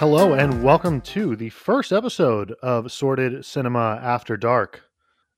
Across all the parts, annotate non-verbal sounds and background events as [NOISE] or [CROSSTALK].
Hello, and welcome to the first episode of Sordid Cinema After Dark.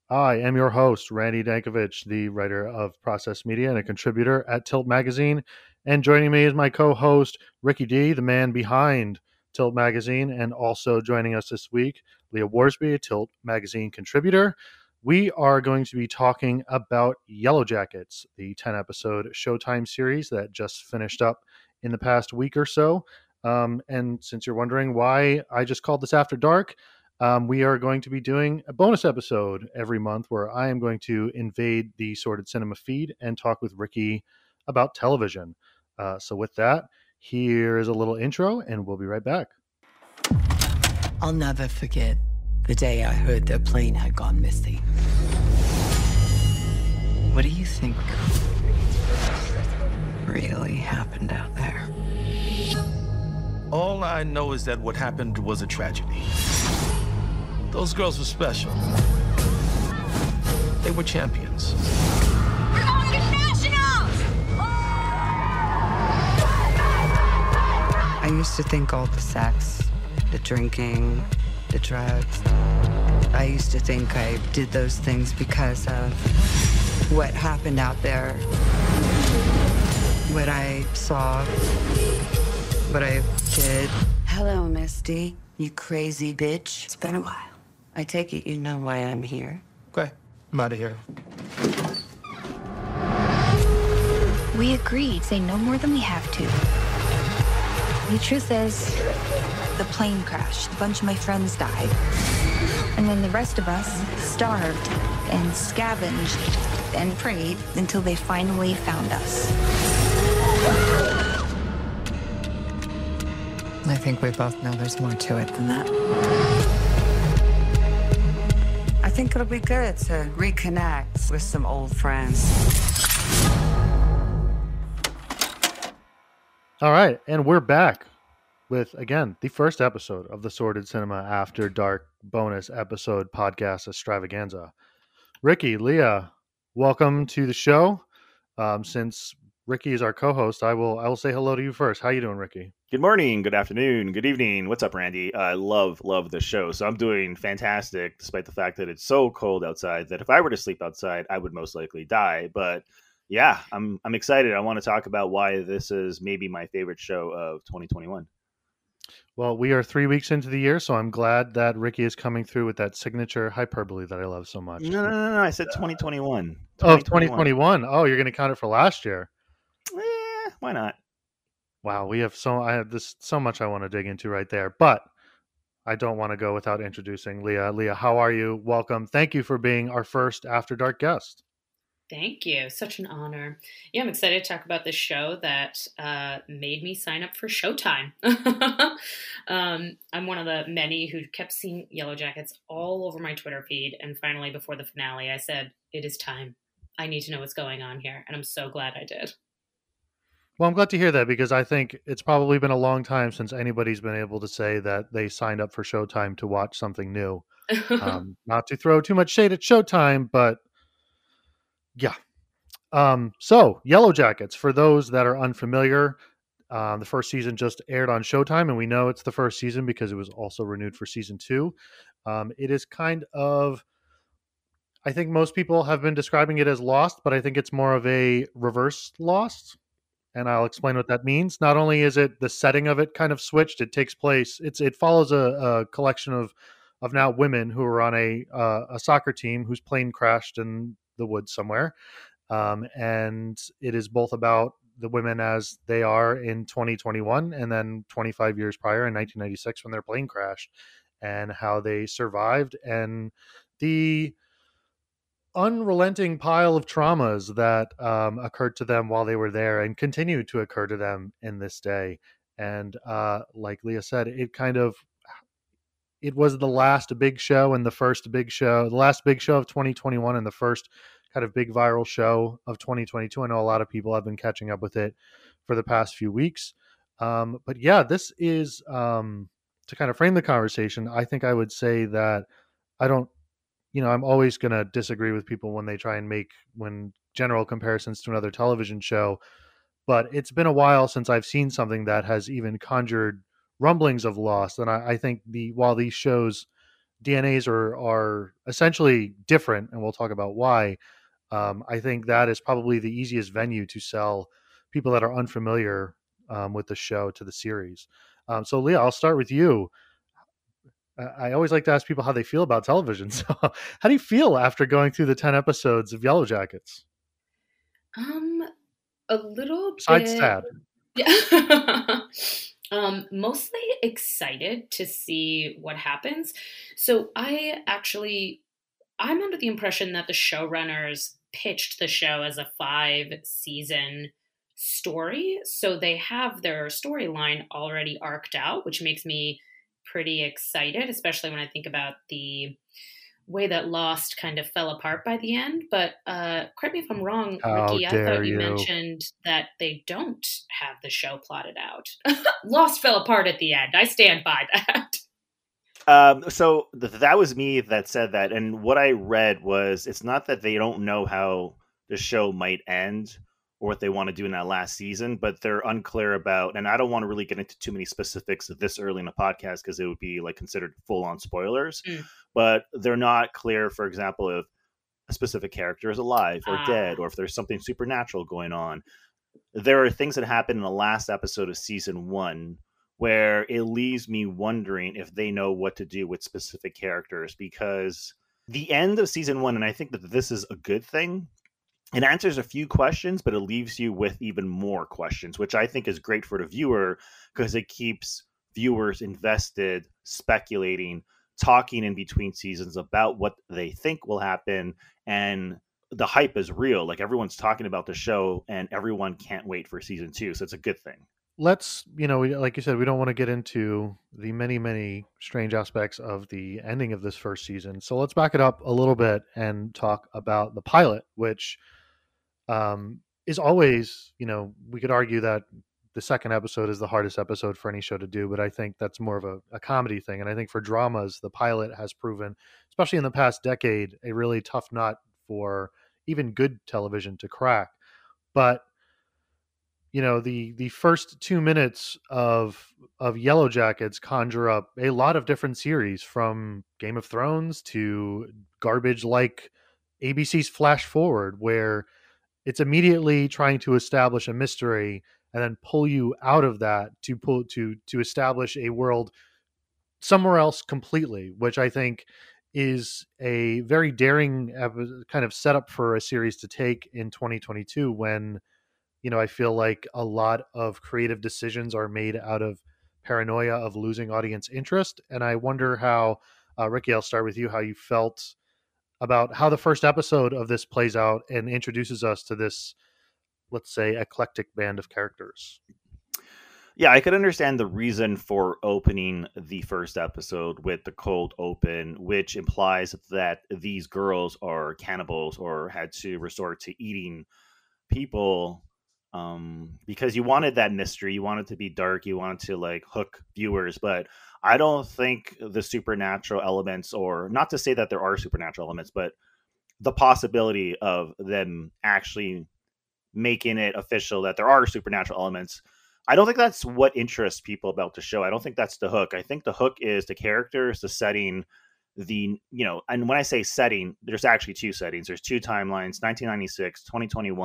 I am your host, Randy Dankievitch, the writer of Process Media and a contributor at Tilt Magazine. And joining me is my co host, Ricky D, the man behind Tilt Magazine, and also joining us this week, Leah Warsby, a Tilt Magazine contributor. We are going to be talking about Yellow Jackets, the 10 episode Showtime series that just finished up in the past week or so. Um, and since you're wondering why I just called this After Dark, um, we are going to be doing a bonus episode every month where I am going to invade the Sordid Cinema feed and talk with Ricky about television. Uh, so, with that, here is a little intro, and we'll be right back. I'll never forget the day I heard their plane had gone missing. What do you think really happened out there? All I know is that what happened was a tragedy. Those girls were special. They were champions. I used to think all the sex, the drinking, the drugs, I used to think I did those things because of what happened out there, what I saw, what I did. Hello, Misty, you crazy bitch. It's been a while. I take it you know why I'm here. Okay, I'm out of here. We agreed, say no more than we have to. The truth is, the plane crashed. A bunch of my friends died. And then the rest of us starved and scavenged and prayed until they finally found us. I think we both know there's more to it than that. I think it'll be good to reconnect with some old friends. All right, and we're back with again the first episode of the Sordid Cinema After Dark bonus episode podcast extravaganza. Ricky, Leah, welcome to the show. Um, since Ricky is our co-host, I will I will say hello to you first. How you doing, Ricky? Good morning, good afternoon, good evening. What's up, Randy? I love love the show. So I'm doing fantastic, despite the fact that it's so cold outside that if I were to sleep outside, I would most likely die. But yeah, I'm I'm excited. I want to talk about why this is maybe my favorite show of 2021. Well, we are three weeks into the year, so I'm glad that Ricky is coming through with that signature hyperbole that I love so much. No, no, no, no. I said 2021. Oh, 2021. Oh, you're going to count it for last year. Eh, why not? Wow, we have so I have this so much I want to dig into right there, but I don't want to go without introducing Leah. Leah, how are you? Welcome. Thank you for being our first After Dark guest. Thank you. Such an honor. Yeah, I'm excited to talk about this show that uh, made me sign up for Showtime. [LAUGHS] um, I'm one of the many who kept seeing Yellow Jackets all over my Twitter feed. And finally, before the finale, I said, It is time. I need to know what's going on here. And I'm so glad I did. Well, I'm glad to hear that because I think it's probably been a long time since anybody's been able to say that they signed up for Showtime to watch something new. [LAUGHS] um, not to throw too much shade at Showtime, but yeah. Um, so, Yellow Jackets, for those that are unfamiliar, um, the first season just aired on Showtime, and we know it's the first season because it was also renewed for season two. Um, it is kind of, I think most people have been describing it as Lost, but I think it's more of a reverse Lost. And I'll explain what that means. Not only is it the setting of it kind of switched, it takes place. It's it follows a, a collection of of now women who are on a uh, a soccer team whose plane crashed and the woods somewhere. Um, and it is both about the women as they are in 2021 and then 25 years prior in 1996 when their plane crashed and how they survived and the unrelenting pile of traumas that um, occurred to them while they were there and continue to occur to them in this day. And uh, like Leah said, it kind of it was the last big show and the first big show, the last big show of 2021 and the first kind of big viral show of 2022. I know a lot of people have been catching up with it for the past few weeks. Um, but yeah, this is um, to kind of frame the conversation. I think I would say that I don't, you know, I'm always going to disagree with people when they try and make when general comparisons to another television show. But it's been a while since I've seen something that has even conjured rumblings of Lost. and I, I think the while these shows DNAs are are essentially different, and we'll talk about why. Um, I think that is probably the easiest venue to sell people that are unfamiliar um, with the show to the series. Um, so, Leah, I'll start with you. I always like to ask people how they feel about television. [LAUGHS] So, how do you feel after going through the ten episodes of Yellow Jackets? Um, a little bit. sad. [LAUGHS] Yeah. Um, mostly excited to see what happens. So I actually, I'm under the impression that the showrunners pitched the show as a five season story. So they have their storyline already arced out, which makes me pretty excited, especially when I think about the way that Lost kind of fell apart by the end. But uh, correct me if I'm wrong, How Ricky. I thought you, you. mentioned that they don't have the show plotted out. [LAUGHS] Lost fell apart at the end. I stand by that. [LAUGHS] Um, so th- that was me that said that, and what I read was it's not that they don't know how the show might end or what they want to do in that last season, but they're unclear about. And I don't want to really get into too many specifics this early in the podcast because it would be like considered full on spoilers. Mm. But they're not clear, for example, if a specific character is alive or Ah. dead, or if there's something supernatural going on. There are things that happen in the last episode of season one where it leaves me wondering if they know what to do with specific characters because the end of season one, and I think that this is a good thing, it answers a few questions, but it leaves you with even more questions, which I think is great for the viewer because it keeps viewers invested, speculating, talking in between seasons about what they think will happen. And the hype is real. Like everyone's talking about the show, and everyone can't wait for season two. So it's a good thing. let's you know like you said we don't want to get into the many many strange aspects of the ending of this first season so let's back it up a little bit and talk about the pilot which um, is always you know we could argue that the second episode is the hardest episode for any show to do but i think that's more of a, a comedy thing and i think for dramas the pilot has proven especially in the past decade a really tough nut for even good television to crack but you know the the first two minutes of of yellow jackets conjure up a lot of different series from game of thrones to garbage like abc's flash forward where it's immediately trying to establish a mystery and then pull you out of that to pull to to establish a world somewhere else completely which i think is a very daring kind of setup for a series to take in 2022 when you know, I feel like a lot of creative decisions are made out of paranoia of losing audience interest. And I wonder how, uh, Ricky, I'll start with you, how you felt about how the first episode of this plays out and introduces us to this, let's say, eclectic band of characters. Yeah, I could understand the reason for opening the first episode with the cold open, which implies that these girls are cannibals or had to resort to eating people um because you wanted that mystery you wanted to be dark you wanted to like hook viewers but i don't think the supernatural elements or not to say that there are supernatural elements but the possibility of them actually making it official that there are supernatural elements i don't think that's what interests people about the show. I don't think that's the hook. I think the hook is the characters the setting the you know and when i say setting there's actually two settings. There's two timelines 1996 2021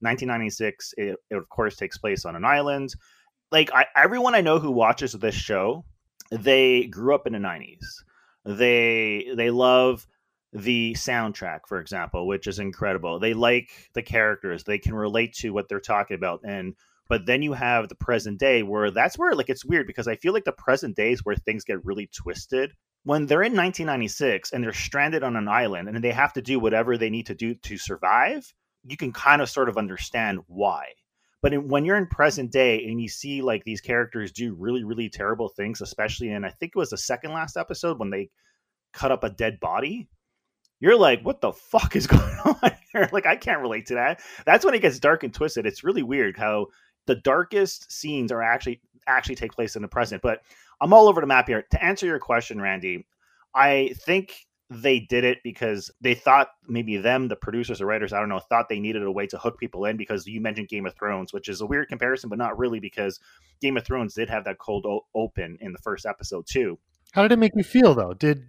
1996 it, it of course takes place on an island. Like I, everyone i know who watches this show they grew up in the 90s they they love the soundtrack for example which is incredible. They like the characters. They can relate to what they're talking about. And but then you have the present day where that's where like it's weird because i feel like the present day is where things get really twisted. When they're in 1996 and they're stranded on an island and they have to do whatever they need to do to survive you can kind of sort of understand why but in, when you're in present day and you see like these characters do really really terrible things especially in i think it was the second last episode when they cut up a dead body you're like what the fuck is [LAUGHS] going on here like i can't relate to that that's when it gets dark and twisted it's really weird how the darkest scenes are actually actually take place in the present. But I'm all over the map here. To answer your question, Randy, I think they did it because they thought maybe them, the producers or writers, I don't know, thought they needed a way to hook people in because you mentioned Game of Thrones, which is a weird comparison, but not really because Game of Thrones did have that cold o- open in the first episode too. How did it make you feel though? Did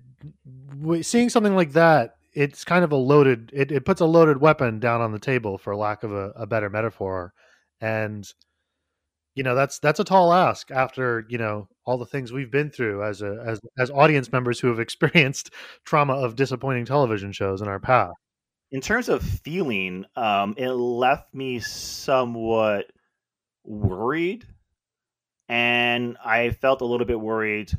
seeing something like that? It's kind of a loaded. It, it puts a loaded weapon down on the table, for lack of a, a better metaphor, and you know that's that's a tall ask after you know all the things we've been through as a as as audience members who have [LAUGHS] experienced trauma of disappointing television shows in our past in terms of feeling um it left me somewhat worried and i felt a little bit worried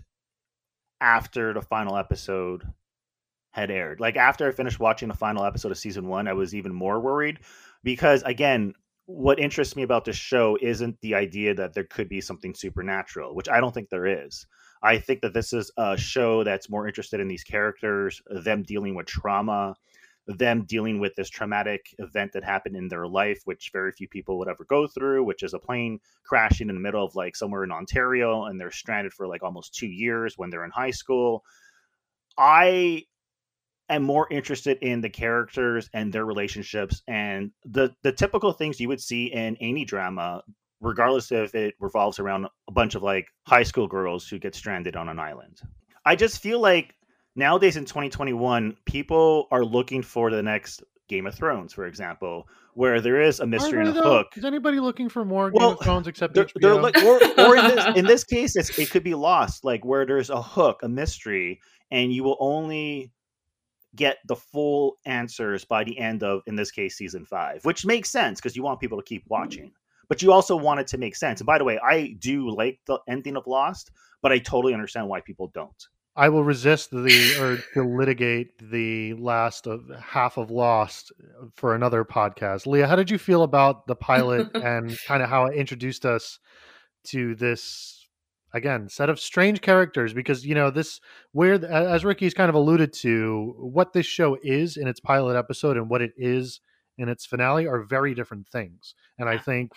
after the final episode had aired. Like after i finished watching the final episode of season one i was even more worried because again what interests me about this show isn't the idea that there could be something supernatural, which I don't think there is. I think that this is a show that's more interested in these characters, them dealing with trauma, them dealing with this traumatic event that happened in their life, which very few people would ever go through, which is a plane crashing in the middle of like somewhere in Ontario and they're stranded for like almost two years when they're in high school. I am more interested in the characters and their relationships and the the typical things you would see in any drama regardless if it revolves around a bunch of like high school girls who get stranded on an island. I just feel like nowadays in 2021 people are looking for the next game of thrones for example where there is a mystery and a hook. Is anybody looking for more well, game of thrones except they're, they're like, or, or in, this, in [LAUGHS] this case it could be lost like where there's a hook a mystery and you will only get the full answers by the end of, in this case, season five, which makes sense because you want people to keep mm-hmm. watching. But you also want it to make sense. And by the way, I do like the ending of Lost, but I totally understand why people don't. I will resist the urge to litigate the last of half of Lost for another podcast. Leah, how did you feel about the pilot [LAUGHS] and kind of how it introduced us to this again set of strange characters because you know this where as ricky's kind of alluded to what this show is in its pilot episode and what it is in its finale are very different things. And i think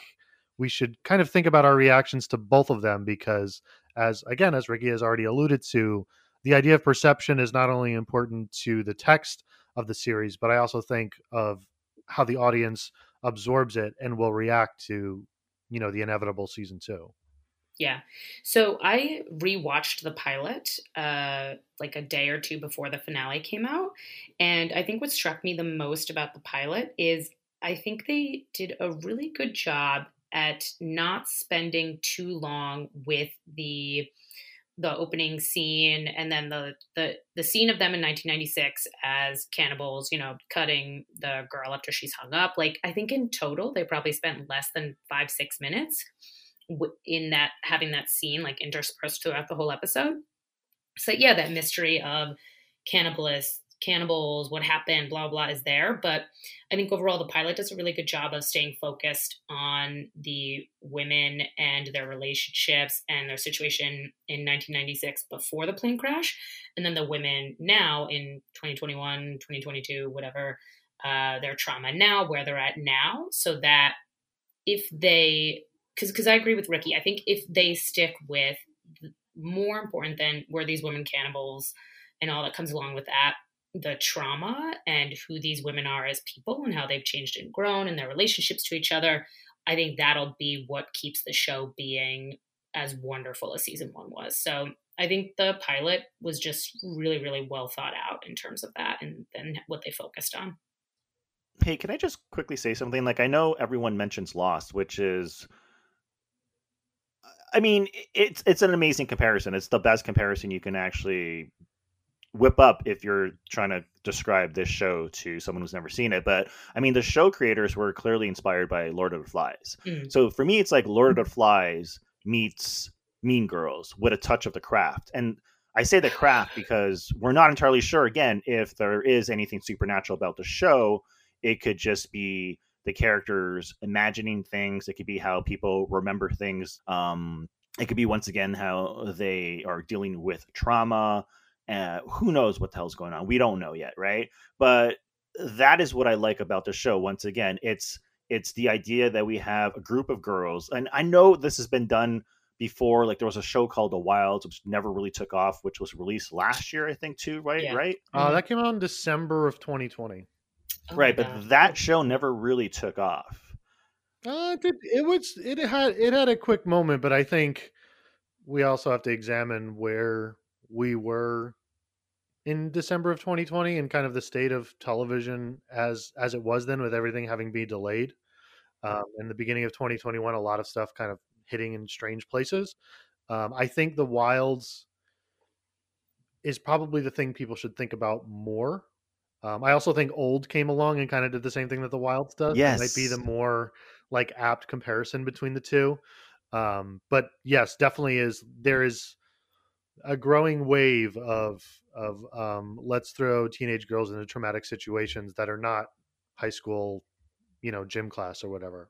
we should kind of think about our reactions to both of them because as again as ricky has already alluded to the idea of perception is not only important to the text of the series but i also think of how the audience absorbs it and will react to you know the inevitable season two yeah. So I rewatched the pilot uh, like a day or two before the finale came out. And I think what struck me the most about the pilot is I think they did a really good job at not spending too long with the the opening scene and then the the the scene of them in 1996 as cannibals you know cutting the girl after she's hung up like i think in total they probably spent less than five six minutes in that having that scene like interspersed throughout the whole episode. So yeah, that mystery of cannibalists, cannibals, what happened, blah blah is there. But I think overall the pilot does a really good job of staying focused on the women and their relationships and their situation in 1996 before the plane crash, and then the women now in 2021, 2022, whatever, uh, their trauma now, where they're at now, so that if they because because I agree with Ricky. I think if they stick with more important than were these women cannibals and all that comes along with that, the trauma and who these women are as people and how they've changed and grown and their relationships to each other. I think that'll be what keeps the show being as wonderful as season one was. So I think the pilot was just really, really well thought out in terms of that and then what they focused on. Hey, can I just quickly say something? Like, I know everyone mentions Lost, which is I mean, it's it's an amazing comparison. It's the best comparison you can actually whip up if you're trying to describe this show to someone who's never seen it. But I mean, the show creators were clearly inspired by Lord of the Flies. Mm. So for me, it's like Lord of the Flies meets Mean Girls with a touch of the craft. And I say the craft because we're not entirely sure, again, if there is anything supernatural about the show. It could just be the characters imagining things. It could be how people remember things. Um, it could be once again how they are dealing with trauma. Uh, who knows what the hell's going on? We don't know yet, right? But that is what I like about the show. Once again, it's it's the idea that we have a group of girls, and I know this has been done before like there was a show called The Wilds, which never really took off, which was released last year, I think, too. Right, Yeah. right, Uh, that came out in December of 2020. Oh right. But that show never really took off. Uh, it, did- it was it had it had a quick moment, but I think we also have to examine where we were in December of 2020 and kind of the state of television as as it was then, with everything having been delayed. Um, in the beginning of 2021, a lot of stuff kind of hitting in strange places. Um, I think the Wilds is probably the thing people should think about more. Um, I also think Old came along and kind of did the same thing that the Wilds does. It might be the more like apt comparison between the two. Um, but yes, definitely is there is a growing wave of of um, let's throw teenage girls into traumatic situations that are not high school, you know, gym class or whatever.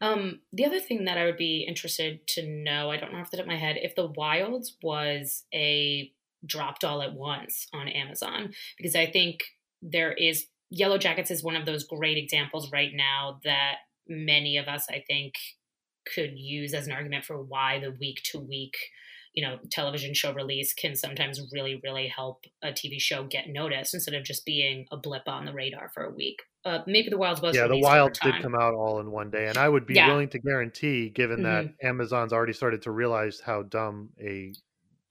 Um, the other thing that I would be interested to know, I don't know off the top of my head, if the Wilds was a dropped all at once on Amazon, because I think there is Yellow Jackets is one of those great examples right now that many of us, I think, could use as an argument for why the week to week, you know, television show release can sometimes really, really help a TV show get noticed instead of just being a blip on the radar for a week. Uh, maybe the Wilds was yeah, the Wilds did come out all in one day, and I would be Yeah. willing to guarantee, given that Amazon's already started to realize how dumb a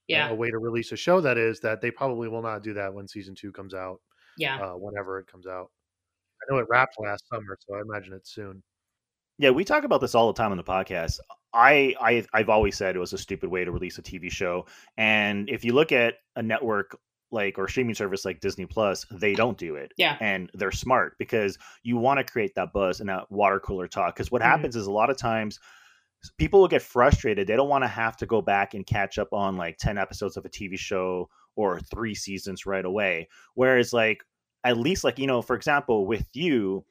Yeah, a way to release a show that is, that they probably will not do that when season two comes out, yeah. uh, whenever it comes out. I know it wrapped last summer, so I imagine it's soon. Yeah, we talk about this all the time on the podcast. I, I I've always said it was a stupid way to release a TV show, and if you look at a network like or streaming service like Disney Plus, they don't do it. Yeah. and they're smart because you want to create that buzz and that water cooler talk. Because what Mhm. happens is a lot of times people will get frustrated. They don't want to have to go back and catch up on like ten episodes of a TV show or three seasons right away. Whereas like at least like you know, for example, with you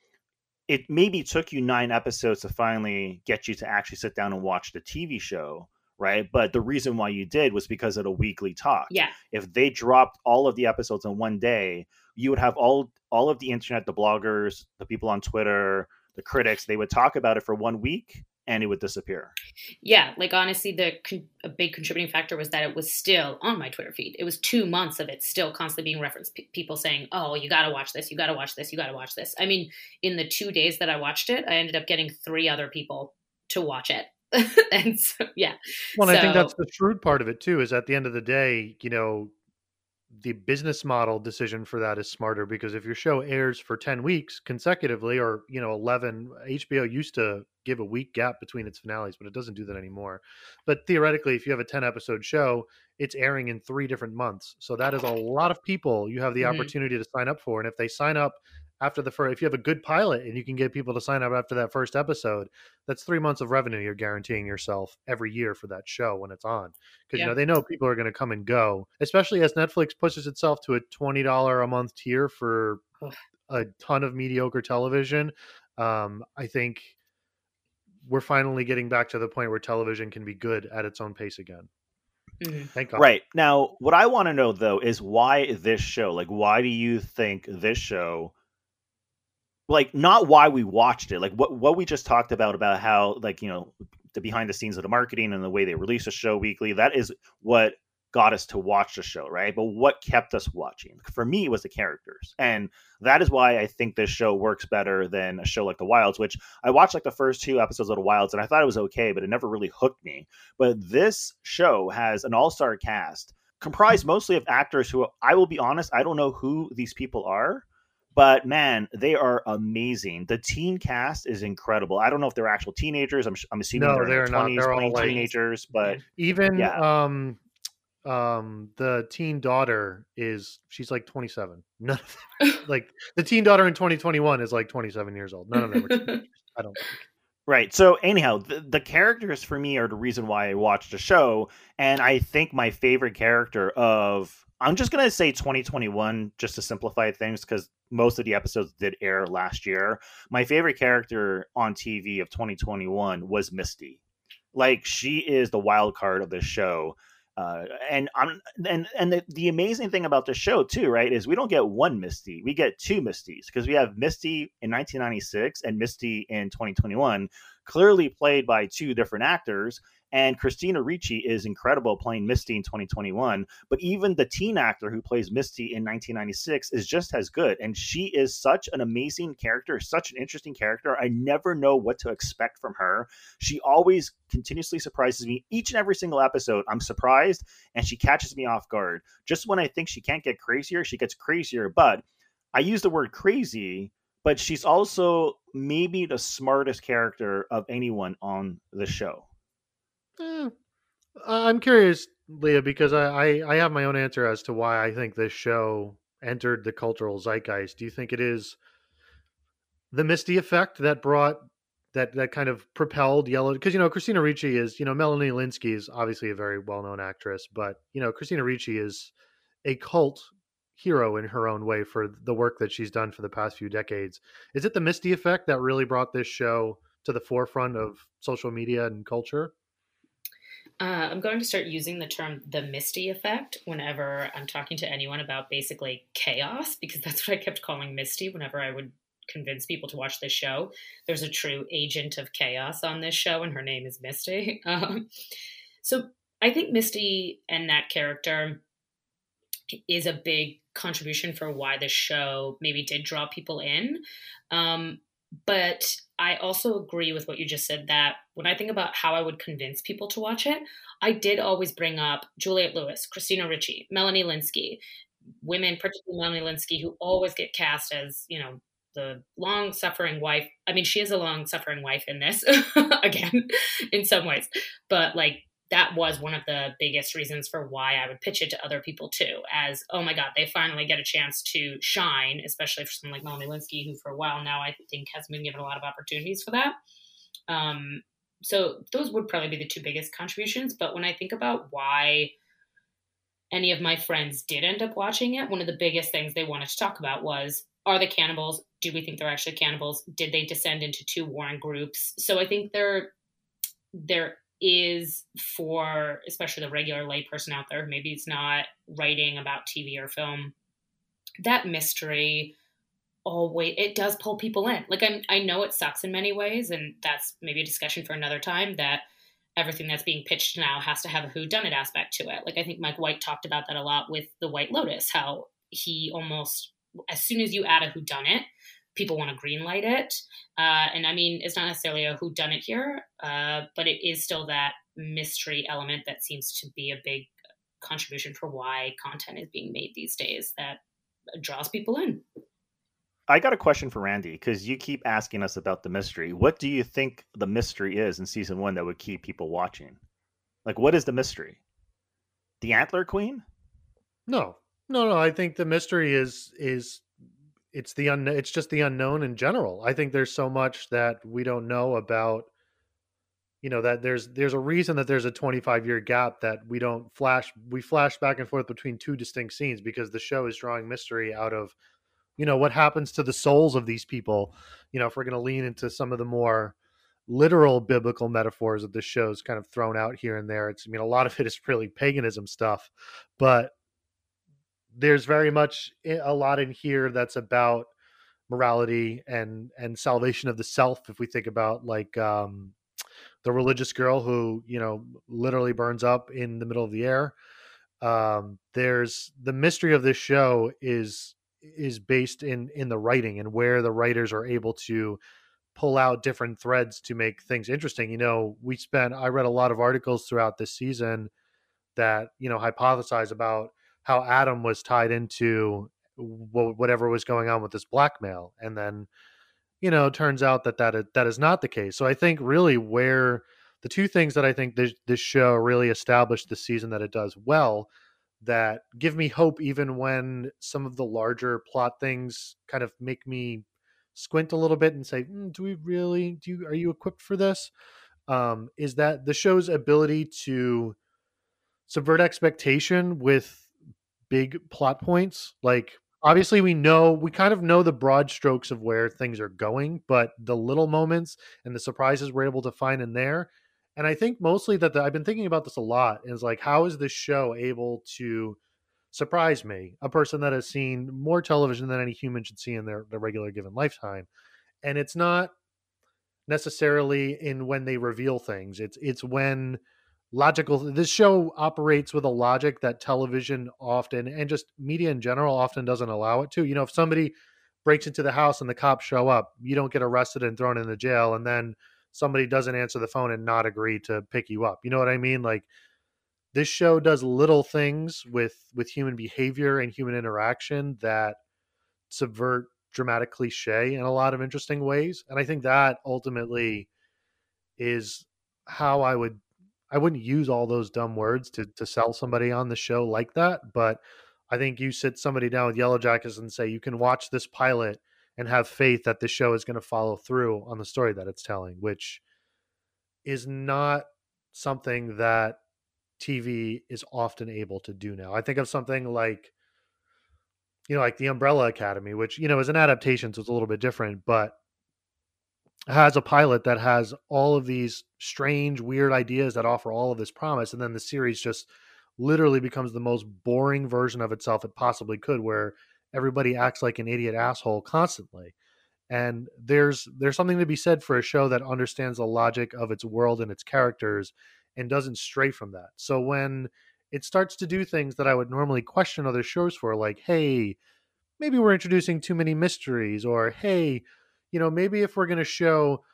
it maybe took you nine episodes to finally get you to actually sit down and watch the TV show, right? But the reason why you did was because of the weekly talk. Yeah, If they dropped all of the episodes in one day, you would have all all of the internet, the bloggers, the people on Twitter, the critics, they would talk about it for one week and it would disappear. yeah. Like honestly, the con- a big contributing factor was that it was still on my Twitter feed. It was two months of it still constantly being referenced. P- people saying, "Oh, you got to watch this. You got to watch this. You got to watch this." I mean, in the two days that I watched it, I ended up getting three other people to watch it, [LAUGHS] and so yeah, Well, and I think that's the shrewd part of it too. Is at the end of the day, you know, the business model decision for that is smarter because if your show airs for ten weeks consecutively, or you know, eleven, HBO used to give a week gap between its finales, but it doesn't do that anymore. But theoretically, if you have a ten episode show, it's airing in three different months, so that is a lot of people you have the Mhm. opportunity to sign up for. And if they sign up after the first, if you have a good pilot and you can get people to sign up after that first episode, that's three months of revenue you're guaranteeing yourself every year for that show when it's on because you know they know people are going to come and go especially as netflix pushes itself to a $20 a month tier for a ton of mediocre television um, i think we're finally getting back to the point where television can be good at its own pace again Mhm. thank god Right. Now, what I want to know though is why this show? Like why do you think this show like not why we watched it. Like what what we just talked about about how like, you know, the behind the scenes of the marketing and the way they release a show weekly, that is what got us to watch the show, right? But what kept us watching? For me, was the characters. And that is why I think this show works better than a show like The Wilds, which I watched like the first two episodes of The Wilds and I thought it was okay, but it never really hooked me. But this show has an all-star cast comprised mostly of actors who I will be honest, I don't know who these people are, but man, they are amazing. The teen cast is incredible. I don't know if they're actual teenagers. I'm, I'm assuming No, they're, in their they're not. 20s They're all, playing like- teenagers, but even Yeah. um um the teen daughter is she's like 27 none of them, [LAUGHS] like the teen daughter in 2021 is like 27 years old none of them are teenagers, [LAUGHS] i don't think Right. So anyhow, the, the characters for me are the reason why I watched the show, and I think my favorite character of I'm just gonna say 2021 just to simplify things because most of the episodes did air last year. My favorite character on TV of 2021 was Misty. Like she is the wild card of the show. Uh, and I'm and and the, the amazing thing about the show too, right, is we don't get one Misty, we get two Misties because we have Misty in 1996 and Misty in 2021, clearly played by two different actors. And Christina Ricci is incredible playing Misty in 2021. But even the teen actor who plays Misty in 1996 is just as good. And she is such an amazing character, such an interesting character. I never know what to expect from her. She always continuously surprises me. Each and every single episode, I'm surprised and she catches me off guard. Just when I think she can't get crazier, she gets crazier. But I use the word crazy, but she's also maybe the smartest character of anyone on the show. Eh, I'm curious, Leah, because I, I, I have my own answer as to why I think this show entered the cultural zeitgeist. Do you think it is the Misty effect that brought that that kind of propelled Yellow? Because you know Christina Ricci is you know Melanie Lynskey is obviously a very well known actress, but you know Christina Ricci is a cult hero in her own way for the work that she's done for the past few decades. Is it the Misty effect that really brought this show to the forefront of social media and culture? Uh, I'm going to start using the term the Misty effect whenever I'm talking to anyone about basically chaos, because [LAUGHS] that's what I kept calling Misty whenever I would convince people to watch this show. There's a true agent of chaos on this show, and her name is Misty. [LAUGHS] Um, so I think Misty and that character is a big contribution for why the show maybe did draw people in. Um, but I also agree with what you just said that when I think about how I would convince people to watch it, I did always bring up Juliette Lewis, Christina Ricci, Melanie Lynskey, women, particularly Melanie Lynskey, who always get cast as, you know, the long suffering wife. I mean, she is a long suffering wife in this, [LAUGHS] again, in some ways, but like that was one of the biggest reasons for why I would pitch it to other people too. As oh my god, they finally get a chance to shine, especially for someone like Melanie Lynskey, who for a while now I think has been given a lot of opportunities for that. Um, so those would probably be the two biggest contributions. But when I think about why any of my friends did end up watching it, one of the biggest things they wanted to talk about was are the cannibals? Do we think they're actually cannibals? Did they descend into two warring groups? So I think there there is for especially the regular layperson out there, maybe it's not writing about TV or film, that mystery always it does pull people in. Like I'm I know it sucks in many ways, and that's maybe a discussion for another time. That everything that's being pitched now has to have a who done it aspect to it. Like I think Mike White talked about that a lot with the White Lotus, how he almost as soon as you add a who done it, people want to greenlight it. Uh, and I mean, it's not necessarily a who done it here, uh, but it is still that mystery element that seems to be a big contribution for why content is being made these days that draws people in. I got a question for Randy because you keep asking us about the mystery. What do you think the mystery is in season one that would keep people watching? Like, what is the mystery? The Antler Queen? No, no, no. I think the mystery is is it's the un- it's just the unknown in general. I think there's so much that we don't know about you know that there's there's a reason that there's a 25 year gap that we don't flash we flash back and forth between two distinct scenes because the show is drawing mystery out of you know what happens to the souls of these people you know if we're going to lean into some of the more literal biblical metaphors that the show's kind of thrown out here and there it's i mean a lot of it is really paganism stuff but there's very much a lot in here that's about morality and and salvation of the self if we think about like um the religious girl who you know literally burns up in the middle of the air. Um there's the mystery of this show is is based in in the writing and where the writers are able to pull out different threads to make things interesting. You know we spent i read a lot of articles throughout this season that you know hypothesize about how Adam was tied into whatever was going on with this blackmail, and then you know turns out that that is, that is not the case. So I think really where the two things that I think this, this show really established this season that it does well that give me hope even when some of the larger plot things kind of make me squint a little bit and say mm, do we really do you are you equipped for this um, is that the show's ability to subvert expectation with big plot points. Like obviously we know we kind of know the broad strokes of where things are going, but the little moments and the surprises we're able to find in there. And I think mostly that the, I've been thinking about this a lot is like how is this show able to surprise me, a person that has seen more television than any human should see in their, their regular given lifetime. And it's not necessarily in when they reveal things. It's it's when logical this show operates with a logic that television often and just media in general often doesn't allow it to. You know if somebody breaks into the house and the cops show up you don't get arrested and thrown in the jail and then somebody doesn't answer the phone and not agree to pick you up. You know what i mean? Like this show does little things with with human behavior and human interaction that subvert dramatic cliche in a lot of interesting ways and i think that ultimately is how i would I wouldn't use all those dumb words to to sell somebody on the show like that, but I think you sit somebody down with Yellow Jackets and say you can watch this pilot and have faith that the show is going to follow through on the story that it's telling, which is not something that TV is often able to do now. I think of something like you know, like the Umbrella Academy, which you know is an adaptation, so it's a little bit different, but has a pilot that has all of these strange, weird ideas that offer all of this promise, and then the series just literally becomes the most boring version of itself it possibly could, where everybody acts like an idiot asshole constantly. And there's there's something to be said for a show that understands the logic of its world and its characters and doesn't stray from that. So when it starts to do things that I would normally question other shows for, like, hey, maybe we're introducing too many mysteries, or hey, you know, maybe if we're going to show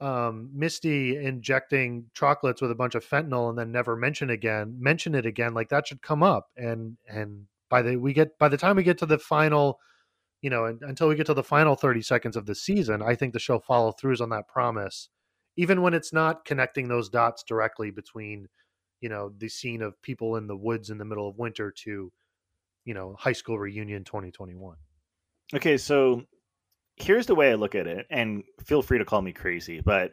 um, Misty injecting chocolates with a bunch of fentanyl and then never mention again, mention it again, like that should come up. And and by the we get by the time we get to the final, you know, until we get to the final thirty seconds of the season, I think the show follow throughs on that promise, even when it's not connecting those dots directly between, you know, the scene of people in the woods in the middle of winter to, you know, high school reunion twenty twenty one. Okay, so here's the way I look at it, and feel free to call me crazy, but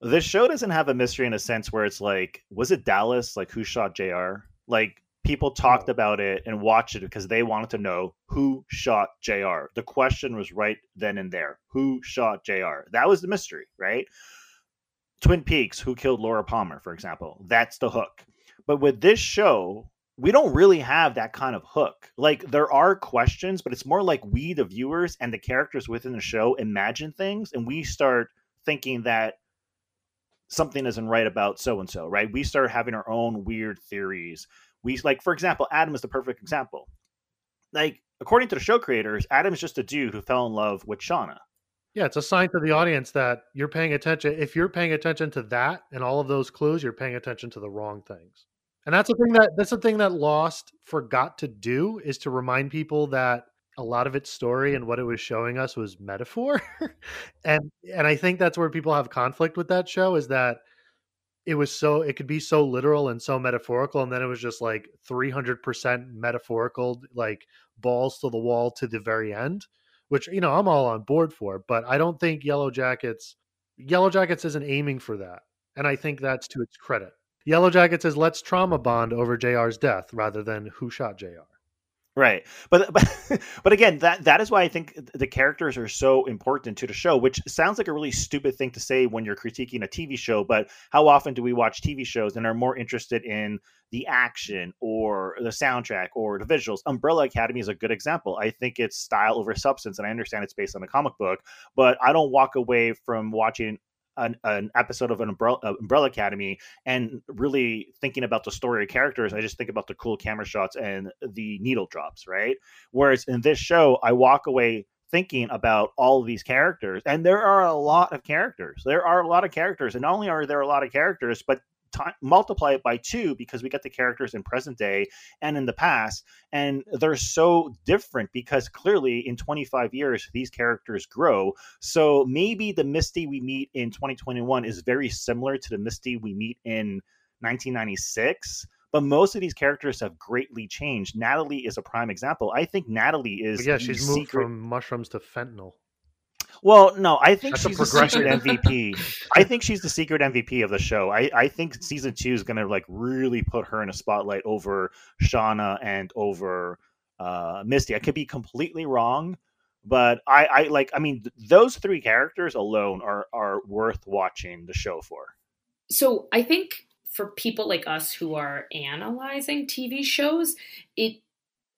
this show doesn't have a mystery in a sense where it's like, was it Dallas? Like, who shot JR? Like, people talked about it and watched it because they wanted to know who shot JR. The question was right then and there who shot JR? That was the mystery, right? Twin Peaks, who killed Laura Palmer, for example. That's the hook. But with this show, we don't really have that kind of hook. Like there are questions, but it's more like we, the viewers, and the characters within the show imagine things, and we start thinking that something isn't right about so and so. Right? We start having our own weird theories. We like, for example, Adam is the perfect example. Like according to the show creators, Adam is just a dude who fell in love with Shauna. Yeah, it's a sign to the audience that you're paying attention. If you're paying attention to that and all of those clues, you're paying attention to the wrong things. And that's the thing that that's the thing that Lost forgot to do is to remind people that a lot of its story and what it was showing us was metaphor. [LAUGHS] and and I think that's where people have conflict with that show is that it was so it could be so literal and so metaphorical and then it was just like 300% metaphorical like balls to the wall to the very end which you know I'm all on board for but I don't think Yellow Jackets Yellow Jackets isn't aiming for that and I think that's to its credit Yellow Jacket says, "Let's trauma bond over Jr's death rather than who shot Jr." Right, but but [LAUGHS] but again, that that is why I think the characters are so important to the show. Which sounds like a really stupid thing to say when you're critiquing a TV show, but how often do we watch TV shows and are more interested in the action or the soundtrack or the visuals? Umbrella Academy is a good example. I think it's style over substance, and I understand it's based on a comic book, but I don't walk away from watching an, an episode of an Umbrella, uh, Umbrella, Academy and really thinking about the story of characters, I just think about the cool camera shots and the needle drops, right? Whereas in this show, I walk away thinking about all these characters, and there are a lot of characters. There are a lot of characters, and not only are there a lot of characters, but time, multiply it by two because we get the characters in present day and in the past and they're so different because clearly in 25 years these characters grow so maybe the misty we meet in 2021 is very similar to the misty we meet in 1996 but most of these characters have greatly changed. Natalie is a prime example. I think Natalie is. But yeah, she's moved from mushrooms to fentanyl. Well, no, I think That's she's the secret MVP. [LAUGHS] I think she's the secret MVP of the show. I, I think season two is going to like really put her in a spotlight over Shauna and over uh, Misty. I could be completely wrong, but I, I like. I mean, th- those three characters alone are are worth watching the show for. So I think for people like us who are analyzing TV shows, it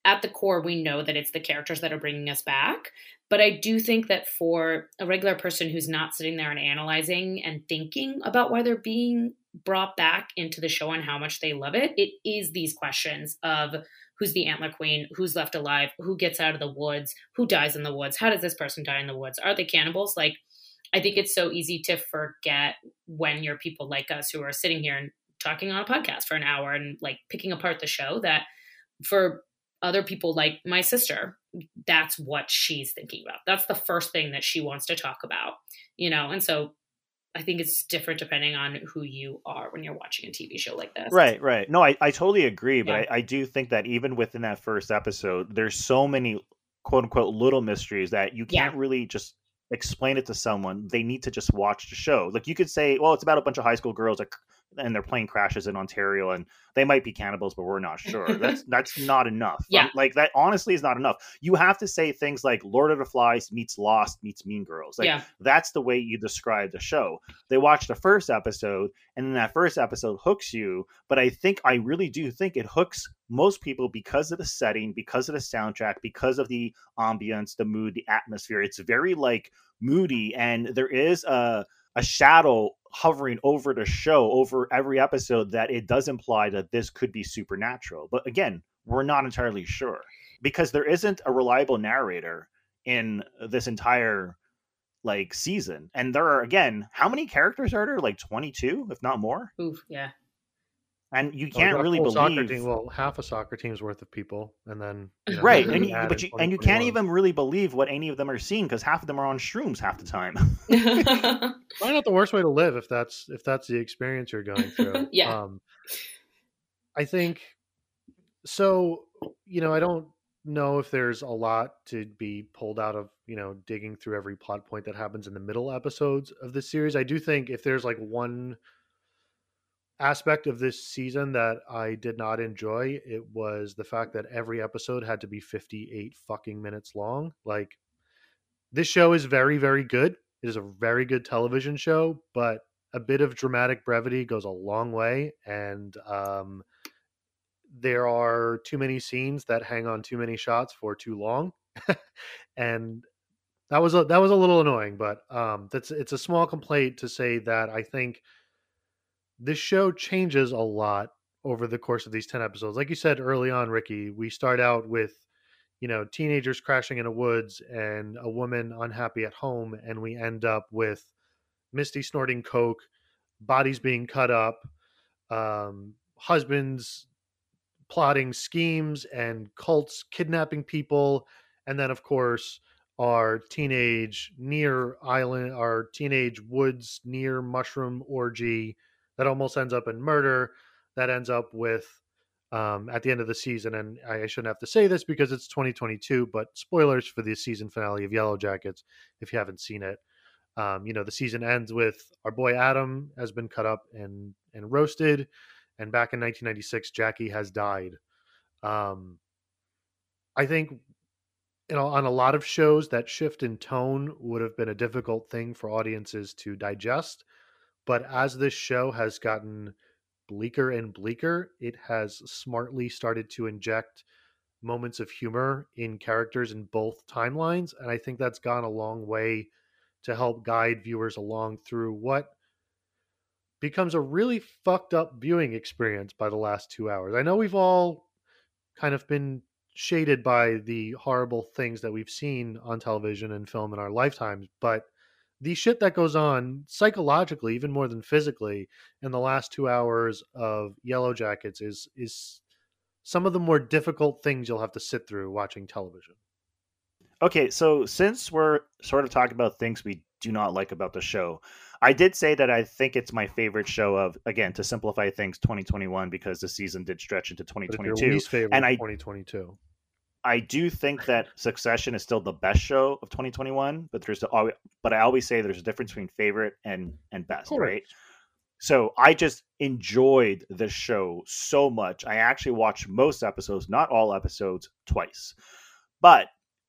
at the core, we know that it's the characters that are bringing us back. But I do think that for a regular person who's not sitting there and analyzing and thinking about why they're being brought back into the show and how much they love it, it is these questions of who's the antler queen, who's left alive, who gets out of the woods, who dies in the woods, how does this person die in the woods? Are they cannibals? Like, I think it's so easy to forget when you're people like us who are sitting here and talking on a podcast for an hour and like picking apart the show that for other people like my sister, that's what she's thinking about. That's the first thing that she wants to talk about, you know? And so I think it's different depending on who you are when you're watching a TV show like this. Right, right. No, I, I totally agree, but yeah. I, I do think that even within that first episode, there's so many quote unquote little mysteries that you can't yeah. really just explain it to someone. They need to just watch the show. Like you could say, well, it's about a bunch of high school girls that and their plane crashes in Ontario and they might be cannibals, but we're not sure. That's [LAUGHS] that's not enough. Yeah. Um, like that honestly is not enough. You have to say things like Lord of the Flies meets Lost meets Mean Girls. Like yeah. that's the way you describe the show. They watch the first episode and then that first episode hooks you. But I think I really do think it hooks most people because of the setting, because of the soundtrack, because of the ambience, the mood, the atmosphere. It's very like moody and there is a a shadow hovering over the show over every episode that it does imply that this could be supernatural. But again, we're not entirely sure because there isn't a reliable narrator in this entire like season. And there are again, how many characters are there? Like 22, if not more? Oof, yeah and you can't really believe team, well half a soccer team's worth of people and then you know, right and you, but you, and you can't even really believe what any of them are seeing because half of them are on shrooms half the time. [LAUGHS] Probably not the worst way to live if that's if that's the experience you're going through. [LAUGHS] Yeah. Um, i think so you know i don't know if there's a lot to be pulled out of you know digging through every plot point that happens in the middle episodes of this series. I do think if there's like one aspect of this season that I did not enjoy, it was the fact that every episode had to be 58 fucking minutes long. Like this show is very very good. It is a very good television show, but a bit of dramatic brevity goes a long way and um there are too many scenes that hang on too many shots for too long. [LAUGHS] and that was a that was a little annoying, but um that's it's a small complaint to say that I think this show changes a lot over the course of these 10 episodes. Like you said early on, Ricky, we start out with, you know, teenagers crashing in a woods and a woman unhappy at home. And we end up with Misty snorting Coke, bodies being cut up, um, husbands plotting schemes and cults kidnapping people. And then, of course, our teenage near island, our teenage woods near mushroom orgy that almost ends up in murder that ends up with um, at the end of the season and I, shouldn't have to say this because it's 2022 but spoilers for the season finale of Yellowjackets if you haven't seen it. Um, you know the season ends with our boy adam has been cut up and and roasted and back in 1996 jackie has died. Um, i think you know on a lot of shows that shift in tone would have been a difficult thing for audiences to digest but as this show has gotten bleaker and bleaker, it has smartly started to inject moments of humor in characters in both timelines. And I think that's gone a long way to help guide viewers along through what becomes a really fucked up viewing experience by the last two hours. I know we've all kind of been shaded by the horrible things that we've seen on television and film in our lifetimes, but the shit that goes on psychologically, even more than physically, in the last two hours of Yellowjackets is is some of the more difficult things you'll have to sit through watching television. Okay, so since we're sort of talking about things we do not like about the show, I did say that I think it's my favorite show of again to simplify things 2021 because the season did stretch into 2022 and I 2022. I do think that Succession is still the best show of 2021, but there's always, but I always say there's a difference between favorite and and best, right? So I just enjoyed the show so much. I actually watched most episodes, not all episodes, twice. But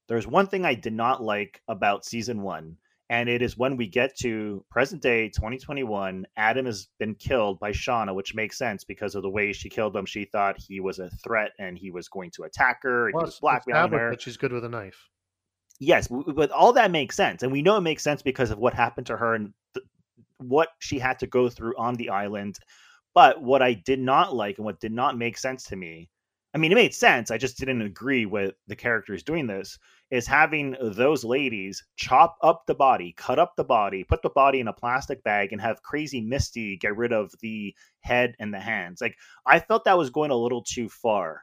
there's one thing I did not like about season 1, and it is when we get to present day 2021 adam has been killed by shauna which makes sense because of the way she killed him she thought he was a threat and he was going to attack her and he was blackmailing her but she's good with a knife yes but all that makes sense and we know it makes sense because of what happened to her and what she had to go through on the island. But what I did not like and what did not make sense to me, I mean, it made sense. I just didn't agree with the characters doing this. Is having those ladies chop up the body, cut up the body, put the body in a plastic bag, and have crazy Misty get rid of the head and the hands. Like I felt that was going a little too far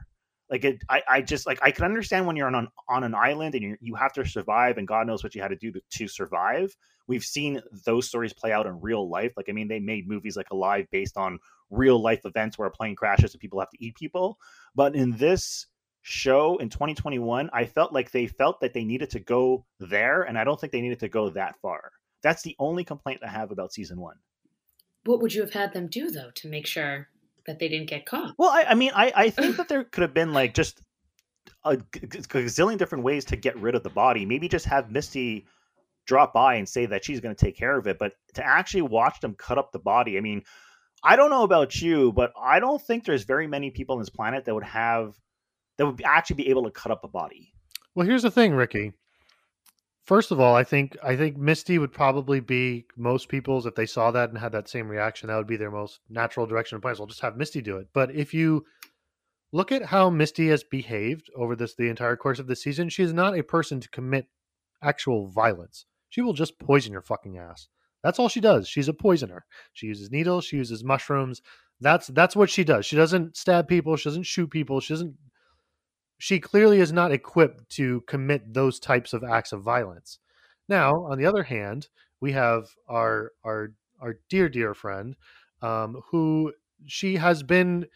like it, I, I just like I can understand when you're on an, on an island and you you have to survive and God knows what you had to do to, to survive. We've seen those stories play out in real life. Like I mean, they made movies like Alive based on real life events where a plane crashes and people have to eat people. But in this show in 2021, I felt like they felt that they needed to go there, and I don't think they needed to go that far. That's the only complaint I have about season one. What would you have had them do though to make sure that they didn't get caught. Well, I, I mean, I, I think that [LAUGHS] there could have been like just a, a gazillion different ways to get rid of the body. Maybe just have Misty drop by and say that she's going to take care of it. But to actually watch them cut up the body, I mean, I don't know about you, but I don't think there's very many people on this planet that would have that would actually be able to cut up a body. Well, here's the thing, Ricky. First of all, I think I think Misty would probably be most people's if they saw that and had that same reaction. That would be their most natural direction of play. I'll just have Misty do it. But if you look at how Misty has behaved over this the entire course of the season, she is not a person to commit actual violence. She will just poison your fucking ass. That's all she does. She's a poisoner. She uses needles. She uses mushrooms. That's that's what she does. She doesn't stab people. She doesn't shoot people. She doesn't she clearly is not equipped to commit those types of acts of violence. Now, on the other hand, we have our our our dear dear friend, um, who she has been,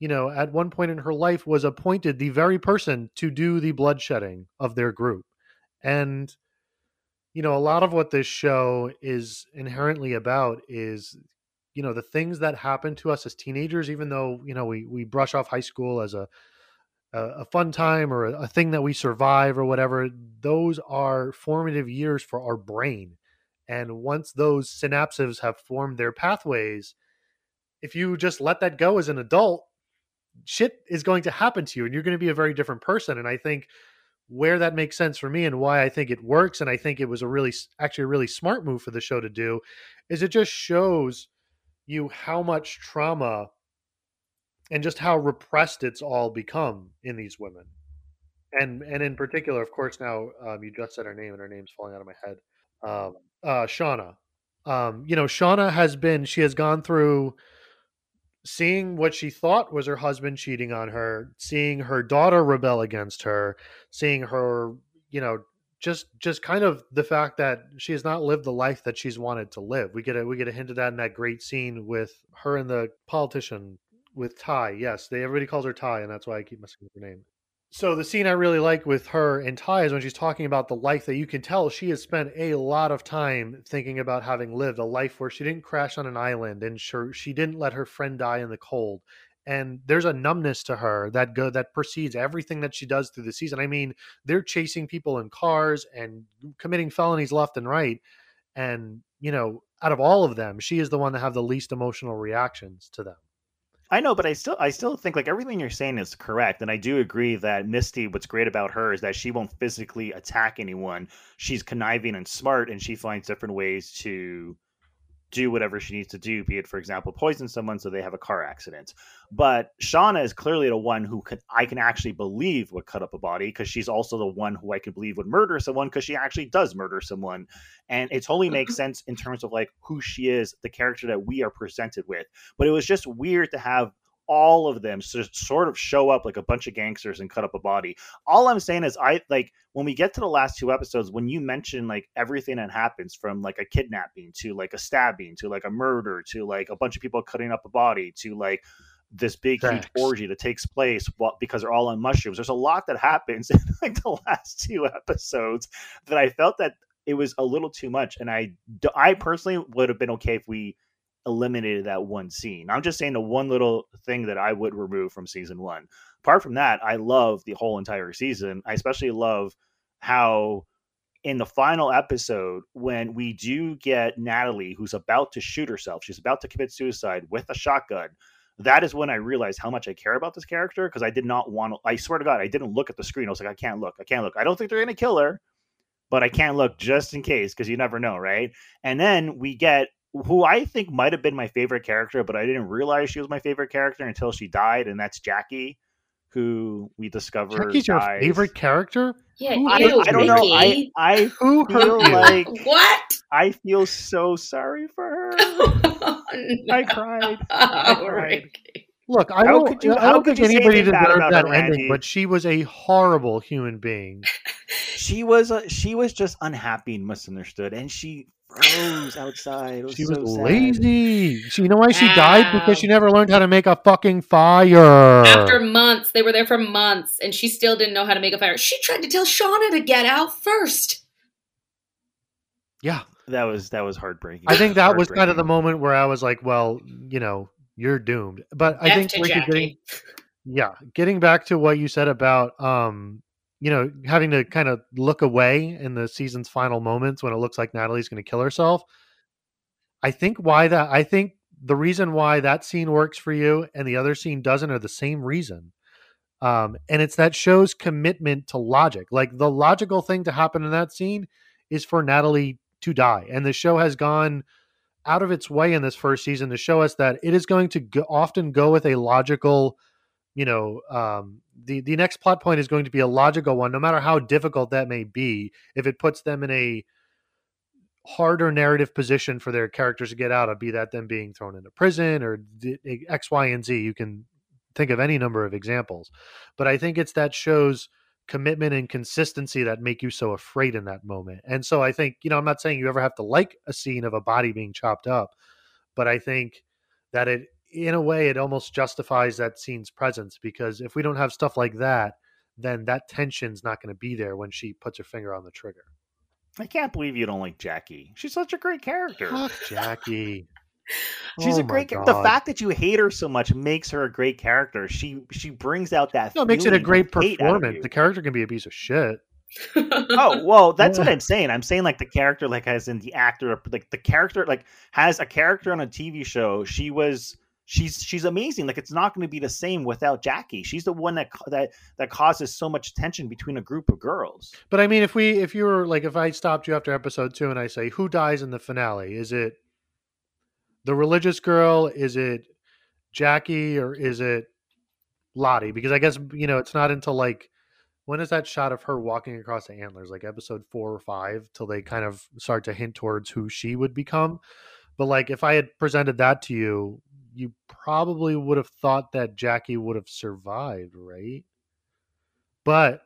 you know, at one point in her life was appointed the very person to do the bloodshedding of their group, and you know, a lot of what this show is inherently about is you know the things that happen to us as teenagers even though you know we we brush off high school as a a, a fun time or a, a thing that we survive or whatever, those are formative years for our brain. And once those synapses have formed their pathways, if you just let that go as an adult, shit is going to happen to you and you're going to be a very different person. And I think where that makes sense for me and why I think it works and I think it was a really actually a really smart move for the show to do is it just shows you how much trauma and just how repressed it's all become in these women. And and in particular of course now um, you just said her name and her name's falling out of my head um, uh, shauna. Um, you know shauna has been she has gone through seeing what she thought was her husband cheating on her seeing her daughter rebel against her seeing her you know just just kind of the fact that she has not lived the life that she's wanted to live. We get a we get a hint of that in that great scene with her and the politician with Ty. Yes, they everybody calls her Ty, and that's why I keep messing with her name. So the scene I really like with her and Ty is when she's talking about the life that you can tell she has spent a lot of time thinking about having lived a life where she didn't crash on an island and sure she didn't let her friend die in the cold. And there's a numbness to her that go that precedes everything that she does through the season. I mean, they're chasing people in cars and committing felonies left and right. And, you know, out of all of them, she is the one that have the least emotional reactions to them. I know, but I still I still think like everything you're saying is correct, and I do agree that Misty. What's great about her is that she won't physically attack anyone. She's conniving and smart, and she finds different ways to do whatever she needs to do, be it, for example, poison someone so they have a car accident. But Shauna is clearly the one who could I can actually believe would cut up a body because she's also the one who I can believe would murder someone because she actually does murder someone. And it totally makes mm-hmm. sense in terms of like who she is, the character that we are presented with. But it was just weird to have all of them to sort of show up like a bunch of gangsters and cut up a body. All I'm saying is, I like when we get to the last two episodes, when you mention like everything that happens from like a kidnapping to like a stabbing to like a murder to like a bunch of people cutting up a body to like this big Thanks. huge orgy that takes place because they're all on mushrooms. There's a lot that happens [LAUGHS] in like the last two episodes that I felt that it was a little too much, and I I personally would have been okay if we eliminated that one scene. I'm just saying the one little thing that I would remove from season one. Apart from that, I love the whole entire season. I especially love how in the final episode when we do get Natalie who's about to shoot herself, she's about to commit suicide with a shotgun. That is when I realized how much I care about this character because I did not want to. I swear to God, I didn't look at the screen. I was like, I can't look. I can't look. I don't think they're going to kill her, but I can't look just in case because you never know, right? And then we get who I think might have been my favorite character, but I didn't realize she was my favorite character until she died, and that's Jackie, who we discovered. Jackie's your favorite character? Yeah, Who I, ew, I don't know. I I Who feel hurt you? like what? I feel so sorry for her. [LAUGHS] oh, I cried. [LAUGHS] I cried. Ricky. Look, I How don't, could you- I how don't could think you anybody anything bad deserved that her, ending, but she was a horrible human being. She was a, she was just unhappy and misunderstood, and she froze outside. It was She so was sad. lazy. She, you know why she died? Because she never learned how to make a fucking fire. After months, they were there for months, and she still didn't know how to make a fire. She tried to tell Shauna to get out first. yeah, That was that was heartbreaking. I think that was kind of the moment where I was like, well, you know, you're doomed. But I think to Ricky, getting, yeah, getting back to what you said about, um, you know, having to kind of look away in the season's final moments when it looks like Natalie's going to kill herself. I think why that I think the reason why that scene works for you and the other scene doesn't are the same reason. Um, and it's that show's commitment to logic. Like the logical thing to happen in that scene is for Natalie to die. And the show has gone out of its way in this first season to show us that it is going to go, often go with a logical, you know, um, the the next plot point is going to be a logical one, no matter how difficult that may be. If it puts them in a harder narrative position for their characters to get out of, be that them being thrown into prison or X, Y, and Z. You can think of any number of examples, but I think it's that show's commitment and consistency that make you so afraid in that moment. And so I think, you know, I'm not saying you ever have to like a scene of a body being chopped up, but I think that it, in a way, it almost justifies that scene's presence because if we don't have stuff like that, then that tension's not going to be there when she puts her finger on the trigger. I can't believe you don't like Jackie. She's such a great character. Fuck Jackie. [LAUGHS] She's Oh a great character. The fact that you hate her so much makes her a great character. She she brings out that. No, it makes it a great of hate out of performance. The character can be a piece of shit. [LAUGHS] oh well, that's what I'm saying. I'm saying like the character, like as in the actor, like the character, like has a character on a TV show. She was. She's she's amazing. Like it's not going to be the same without Jackie. She's the one that that that causes so much tension between a group of girls. But I mean, if we, if you were like, if I stopped you after episode two and I say, who dies in the finale? Is it the religious girl? Is it Jackie or is it Lottie? Because I guess, you know, it's not until like, when is that shot of her walking across the antlers? Like episode four or five till they kind of start to hint towards who she would become. But like, if I had presented that to you, you probably would have thought that Jackie would have survived, right? But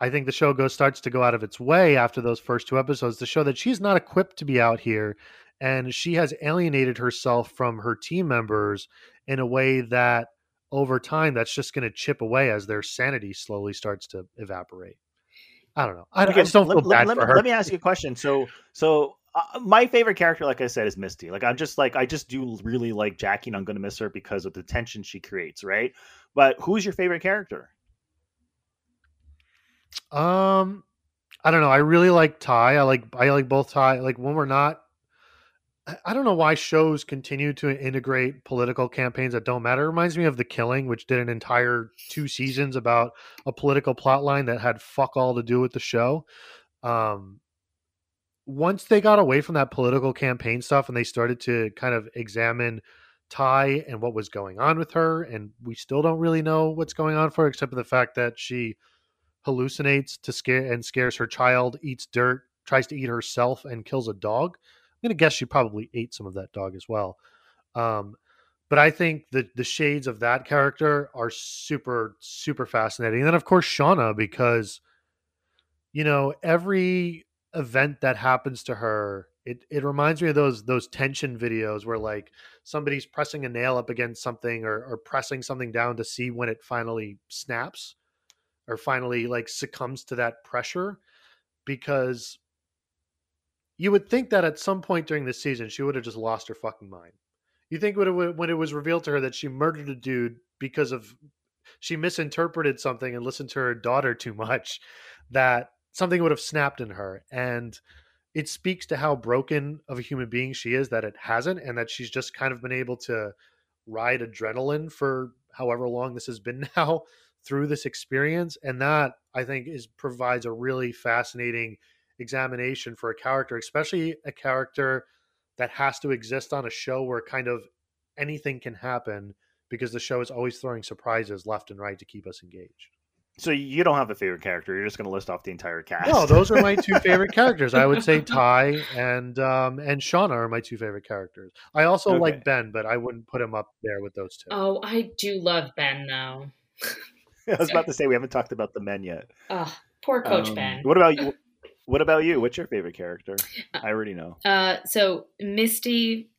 I think the show goes starts to go out of its way after those first two episodes to show that she's not equipped to be out here and she has alienated herself from her team members in a way that over time that's just going to chip away as their sanity slowly starts to evaporate. I don't know. I, I just don't let, feel let- bad let for me, her. let me ask you a question. So, so uh, my favorite character, like I said, is Misty. Like I'm just like I just do really like Jackie, and I'm to miss her because of the tension she creates, right? But who's your favorite character? Um, I don't know. I really like Ty. I like I like both Ty. Like when we're not. I- I don't know why shows continue to integrate political campaigns that don't matter. It reminds me of The Killing, which did an entire two seasons about a political plot line that had fuck all to do with the show. Um, once they got away from that political campaign stuff and they started to kind of examine Ty and what was going on with her, and we still don't really know what's going on for her, except for the fact that she hallucinates to scare and scares her child, eats dirt, tries to eat herself, and kills a dog. I'm gonna guess she probably ate some of that dog as well. Um, but I think the the shades of that character are super super fascinating. And then of course Shauna because you know every event that happens to her it, it reminds me of those those tension videos where like somebody's pressing a nail up against something or, or pressing something down to see when it finally snaps or finally like succumbs to that pressure because you would think that at some point during this season she would have just lost her fucking mind. You think when it, when it was revealed to her that she murdered a dude because of she misinterpreted something and listened to her daughter too much, that something would have snapped in her. And it speaks to how broken of a human being she is that it hasn't, and that she's just kind of been able to ride adrenaline for however long this has been [LAUGHS] now through this experience. And that I think is provides a really fascinating examination for a character, especially a character that has to exist on a show where kind of anything can happen because the show is always throwing surprises left and right to keep us engaged. So you don't have a favorite character. You're just going to list off the entire cast. No, those are my two [LAUGHS] favorite characters. I would say [LAUGHS] Ty and um, and Shauna are my two favorite characters. I also Okay. like Ben, but I wouldn't put him up there with those two. Oh, I do love Ben though. [LAUGHS] I was about to say we haven't talked about the men yet. Oh, poor Coach Um, Ben. What about you? What about you? What's your favorite character? Uh, I already know. Uh, so Misty,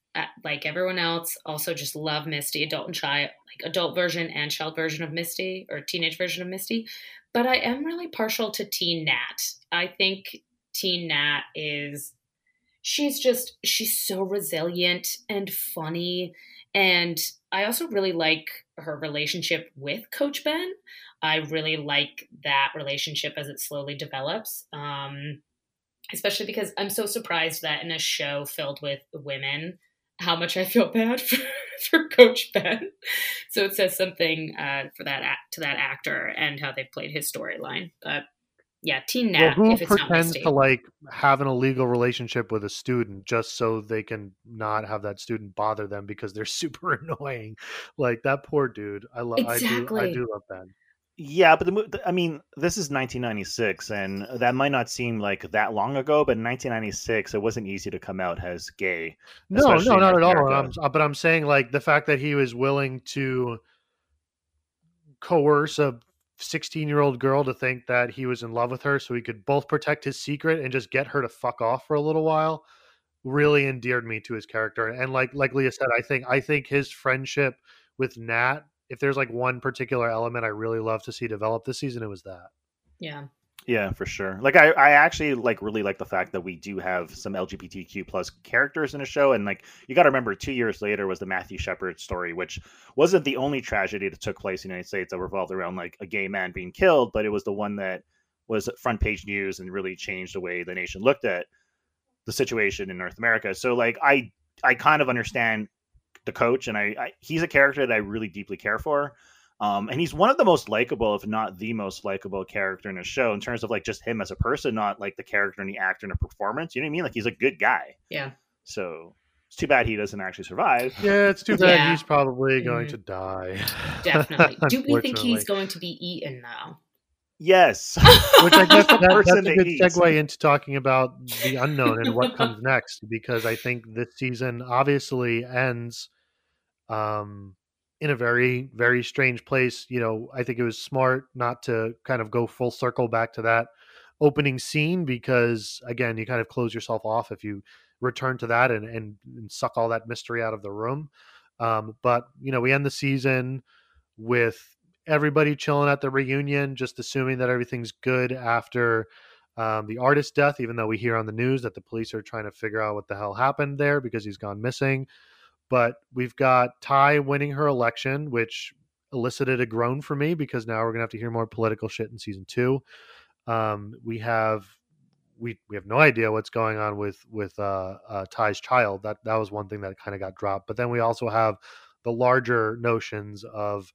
like everyone else, also just love Misty, adult and child, like adult version and child version of Misty or teenage version of Misty. But I am really partial to Teen Nat. I think Teen Nat is, she's just, she's so resilient and funny. And I also really like her relationship with Coach Ben. I really like that relationship as it slowly develops. Um, especially because I'm so surprised that in a show filled with women, how much I feel bad [LAUGHS] for, for Coach Ben. So it says something uh, for that act, to that actor and how they played his storyline. But yeah, Teen well, Nat. who if it's pretends to like have an illegal relationship with a student just so they can not have that student bother them because they're [LAUGHS] super annoying? Like that poor dude. I love. I do. I do love Ben. Yeah, but the, I mean, this is 1996, and that might not seem like that long ago, but in 1996, it wasn't easy to come out as gay. No, no, not at all. I'm, uh, but I'm saying like the fact that he was willing to coerce a 16 year old girl to think that he was in love with her so he could both protect his secret and just get her to fuck off for a little while really endeared me to his character and like like leah said i think i think his friendship with nat if there's like one particular element i really love to see develop this season it was that yeah. Yeah, for sure. Like I, I actually like really like the fact that we do have some LGBTQ plus characters in a show, and like you got to remember, two years later was the Matthew Shepard story, which wasn't the only tragedy that took place in the United States that revolved around like a gay man being killed, but it was the one that was front page news and really changed the way the nation looked at the situation in North America. So like I, I kind of understand the coach, and I, I he's a character that I really deeply care for. Um, and he's one of the most likable, if not the most likable character in the show in terms of like just him as a person, not like the character and the actor and the performance. You know what I mean? Like he's a good guy. Yeah. So it's too bad he doesn't actually survive. yeah it's too bad Yeah. he's probably going Mhm. to die [LAUGHS] Definitely. Do we think he's going to be eaten now? Yes. [LAUGHS] which I guess The that, that's person a good eats. segue into talking about the unknown and what comes next, because I think this season obviously ends um, in a very, very strange place. You know, I think it was smart not to kind of go full circle back to that opening scene because, again, you kind of close yourself off if you return to that and, and, and suck all that mystery out of the room. Um, but, you know, we end the season with everybody chilling at the reunion, just assuming that everything's good after um, the artist's death, even though we hear on the news that the police are trying to figure out what the hell happened there because he's gone missing. But we've got Ty winning her election, which elicited a groan for me because now we're gonna have to hear more political shit in season two. Um, we have we we have no idea what's going on with with uh, uh, Ty's child. That that was one thing that kind of got dropped. But then we also have the larger notions of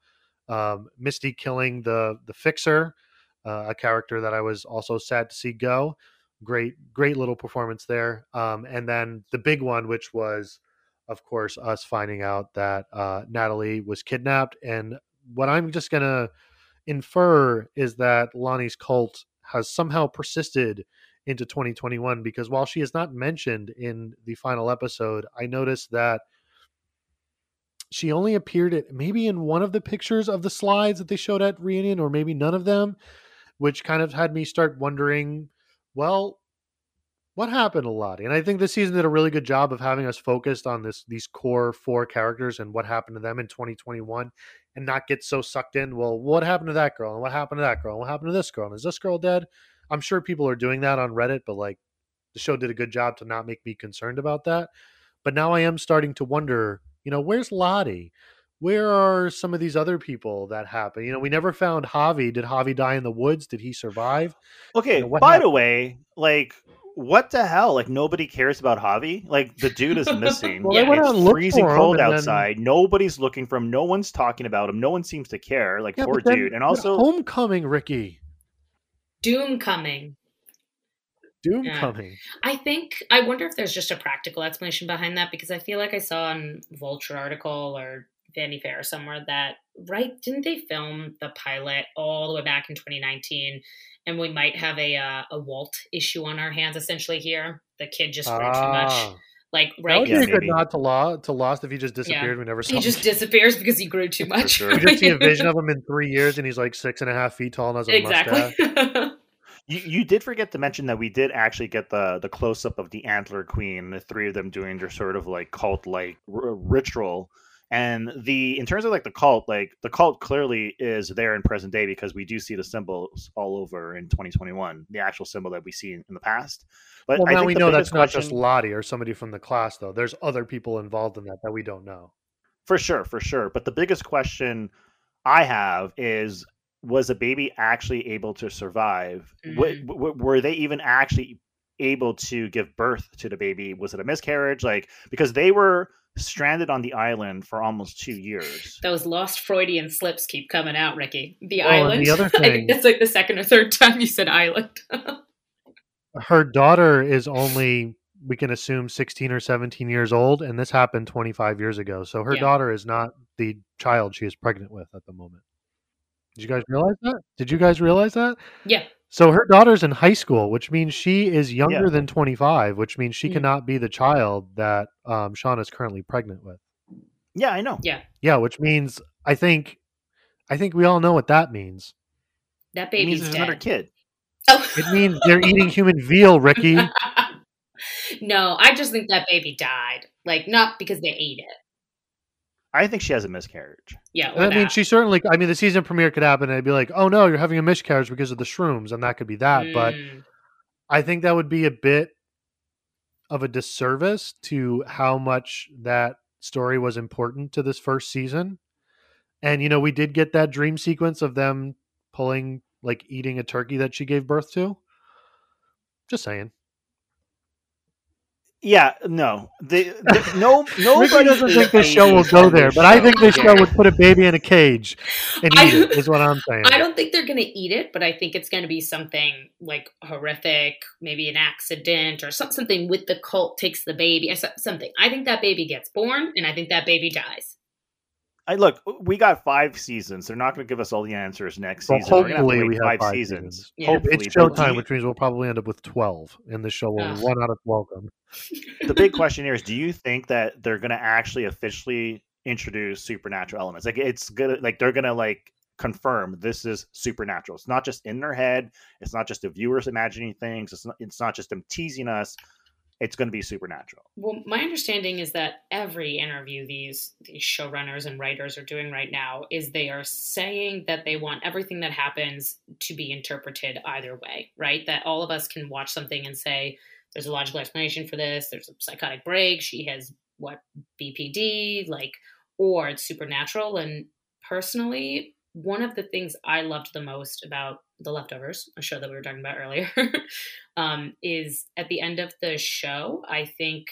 um, Misty killing the the fixer, uh, a character that I was also sad to see go. Great, great little performance there. Um, and then the big one, which was, of course, us finding out that uh, Natalie was kidnapped. And what I'm just gonna infer is that Lottie's cult has somehow persisted into 2021 because while she is not mentioned in the final episode, I noticed that she only appeared at maybe in one of the pictures of the slides that they showed at reunion or maybe none of them which kind of had me start wondering well what happened to lottie and i think this season did a really good job of having us focused on this these core four characters and what happened to them in 2021 and not get so sucked in well what happened to that girl and what happened to that girl and what happened to this girl and is this girl dead i'm sure people are doing that on reddit but like the show did a good job to not make me concerned about that but now i am starting to wonder you know where's lottie where are some of these other people that happen? You know, we never found Javi. Did Javi die in the woods? Did he survive? Okay, know, what by the way, like what the hell? Like nobody cares about Javi. Like the dude is [LAUGHS] missing. Well, they went it's out and freezing cold and then- outside. Nobody's looking for him. No one's talking about him. No one seems to care. Like Yeah, poor then dude. And also, homecoming, Ricky. Doom coming. Doom Yeah. coming. I think I wonder if there's just a practical explanation behind that because I feel like I saw an Vulture article or Vanity Fair or somewhere that right didn't they film the pilot all the way back in 2019 and we might have a uh, a Walt issue on our hands essentially here. The kid just grew too much. Ah. Like That right would Yeah, be a good maybe. nod to law to Lost if he just disappeared. We never saw he him just disappears because he grew too [LAUGHS] much. sure. You just see a [LAUGHS] vision of him in three years, and he's like six and a half feet tall and has a mustache. exactly. [LAUGHS] You, you did forget to mention that we did actually get the the close up of the Antler Queen, the three of them doing their sort of like cult like r- ritual. And the in terms of like the cult, like the cult clearly is there in present day because we do see the symbols all over in 2021, the actual symbol that we see in, in the past. But Well, I now think we know that's not just Lottie or somebody from the class, though. There's other people involved in that that we don't know. For sure, for sure. But the biggest question I have is was a baby actually able to survive? Wa- Mhm. w- were they even actually able to give birth to the baby? Was it a miscarriage? Like, because they were stranded on the island for almost two years. Those lost Freudian slips keep coming out, Ricky. The Oh, island. the other [LAUGHS] thing- that's like the second or third time you said island. [LAUGHS] Her daughter is only, we can assume, 16 or 17 years old, and this happened 25 years ago. So her Yeah. daughter is not the child she is pregnant with at the moment. Did you guys realize that? Did you guys realize that? yeah. So her daughter's in high school, which means she is younger Yeah. than 25, which means she Mm. cannot be the child that um, Sean is currently pregnant with. Yeah, I know. Yeah. Yeah, which means I think I think we all know what that means. That It means baby's there's dead. another kid. Oh. [LAUGHS] It means they're eating human veal, Ricky. [LAUGHS] no, I just think that baby died. Like not because they ate it. I think she has a miscarriage. Yeah. Or I mean, she certainly. I mean, the season premiere could happen, and it'd be like, "Oh no, you're having a miscarriage because of the shrooms," and that could be that. But Mm, I think that would be a bit of a disservice to how much that story was important to this first season. And you know, we did get that dream sequence of them pulling, like, eating a turkey that she gave birth to. Just saying. Yeah, no, the, the, [LAUGHS] no, nobody doesn't think this show will go there, but I think this show would put a baby in a cage and I- eat it. [LAUGHS] Is what I'm saying. I don't think they're going to eat it, but I think it's going to be something like horrific, maybe an accident or some, something with the cult takes the baby, something. I think that baby gets born, and I think that baby dies. I look, we got five seasons. They're not going to give us all the answers next Well, season. We're have hopefully we have five, five seasons. seasons. Yeah. Hopefully, It's but showtime, which means we'll probably end up with 12, and the show will Ugh. run out of welcome. [LAUGHS] the big question here is: Do you think that they're going to actually officially introduce supernatural elements? Like it's gonna, like they're going to like confirm this is supernatural. It's not just in their head. It's not just the viewers imagining things. It's not. It's not just them teasing us. It's going to be supernatural. Well, my understanding is that every interview these these showrunners and writers are doing right now is they are saying that they want everything that happens to be interpreted either way, right? That all of us can watch something and say there's a logical explanation for this, there's a psychotic break, she has what BPD, like or it's supernatural and personally, one of the things I loved the most about The Leftovers, a show that we were talking about earlier, [LAUGHS] um, is at the end of the show, I think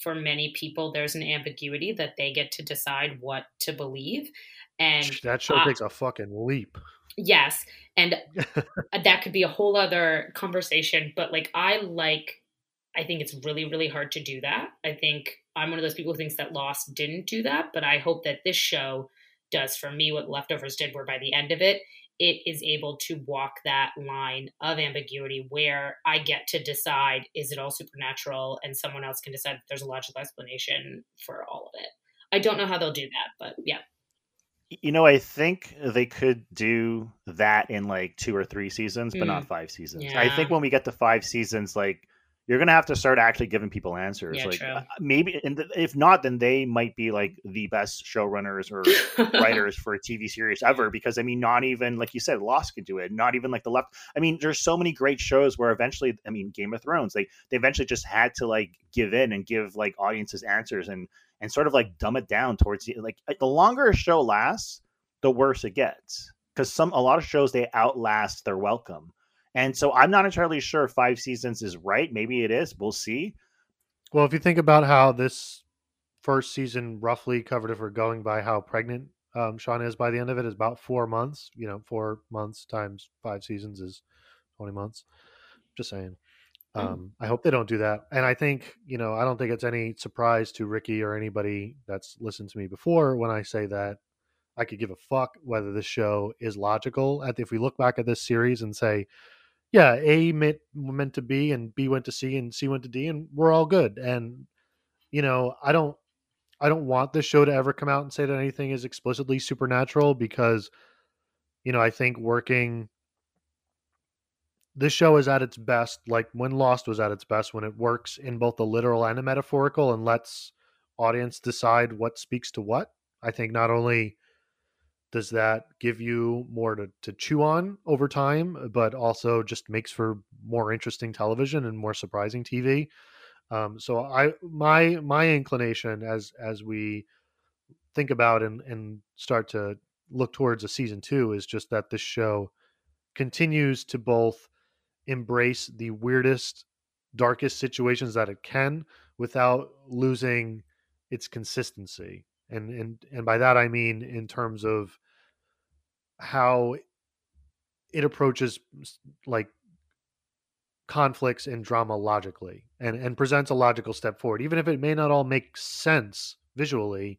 for many people, there's an ambiguity that they get to decide what to believe. And that show uh, takes a fucking leap. yes, and [LAUGHS] that could be a whole other conversation, but like, I like, I think it's really, really hard to do that. I think I'm one of those people who thinks that Lost didn't do that, but I hope that this show does for me what Leftovers did, where by the end of it, it is able to walk that line of ambiguity where I get to decide is it all supernatural and someone else can decide that there's a logical explanation for all of it. I don't know how they'll do that, but yeah. You know, I think they could do that in like two or three seasons, but Mm. not five seasons. I think when we get to five seasons, like you're gonna have to start actually giving people answers. Yeah, like true. uh, maybe, and th- if not, then they might be like the best showrunners or [LAUGHS] writers for a TV series ever. Because I mean, not even like you said, Lost could do it. Not even like the left. I mean, there's so many great shows where eventually, I mean, Game of Thrones, they they eventually just had to like give in and give like audiences answers and and sort of like dumb it down towards the like the longer a show lasts, the worse it gets. Because some a lot of shows they outlast their welcome. And so I'm not entirely sure if five seasons is right. Maybe it is. We'll see. Well, if you think about how this first season roughly covered, if we're going by how pregnant um, Sean is by the end of it, is about four months. You know, four months times five seasons is 20 months. Just saying. Oh. Um, I hope they don't do that. And I think, you know, I don't think it's any surprise to Ricky or anybody that's listened to me before when I say that I could give a fuck whether this show is logical. At if we look back at this series and say, yeah, A meant meant to B and B went to C and C went to D and we're all good. And you know, I don't I don't want this show to ever come out and say that anything is explicitly supernatural because you know, I think working this show is at its best like when Lost was at its best when it works in both the literal and the metaphorical and lets audience decide what speaks to what. I think not only does that give you more to, to chew on over time, but also just makes for more interesting television and more surprising TV. Um, so I my my inclination as as we think about and and start to look towards a season two is just that this show continues to both embrace the weirdest, darkest situations that it can without losing its consistency. And and and by that I mean in terms of how it approaches like conflicts and drama logically and and presents a logical step forward even if it may not all make sense visually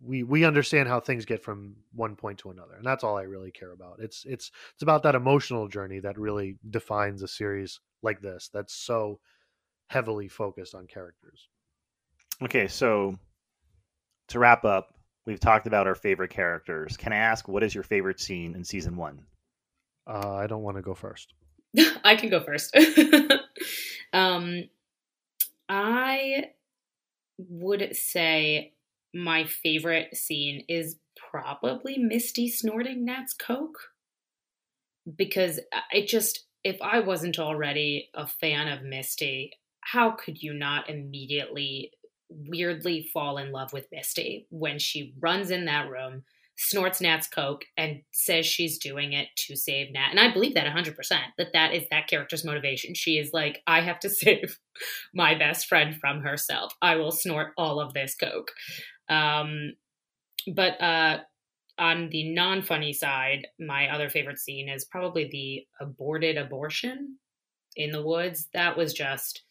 we we understand how things get from one point to another and that's all i really care about. It's it's it's about that emotional journey that really defines a series like this that's so heavily focused on characters. Okay, so to wrap up, we've talked about our favorite characters. Can I ask what is your favorite scene in season one? uh, i don't want to go first [LAUGHS] I can go first. [LAUGHS] um, I would say my favorite scene is probably Misty snorting Nat's Coke because it just, if I wasn't already a fan of Misty, how could you not immediately weirdly fall in love with Misty when she runs in that room? snorts Nat's coke and says she's doing it to save Nat. And I believe that 100% that that is that character's motivation. She is like, I have to [LAUGHS] save my best friend from herself. I will snort all of this coke. Um, but uh, on the non funny side, my other favorite scene is probably the aborted abortion in the woods. That was just,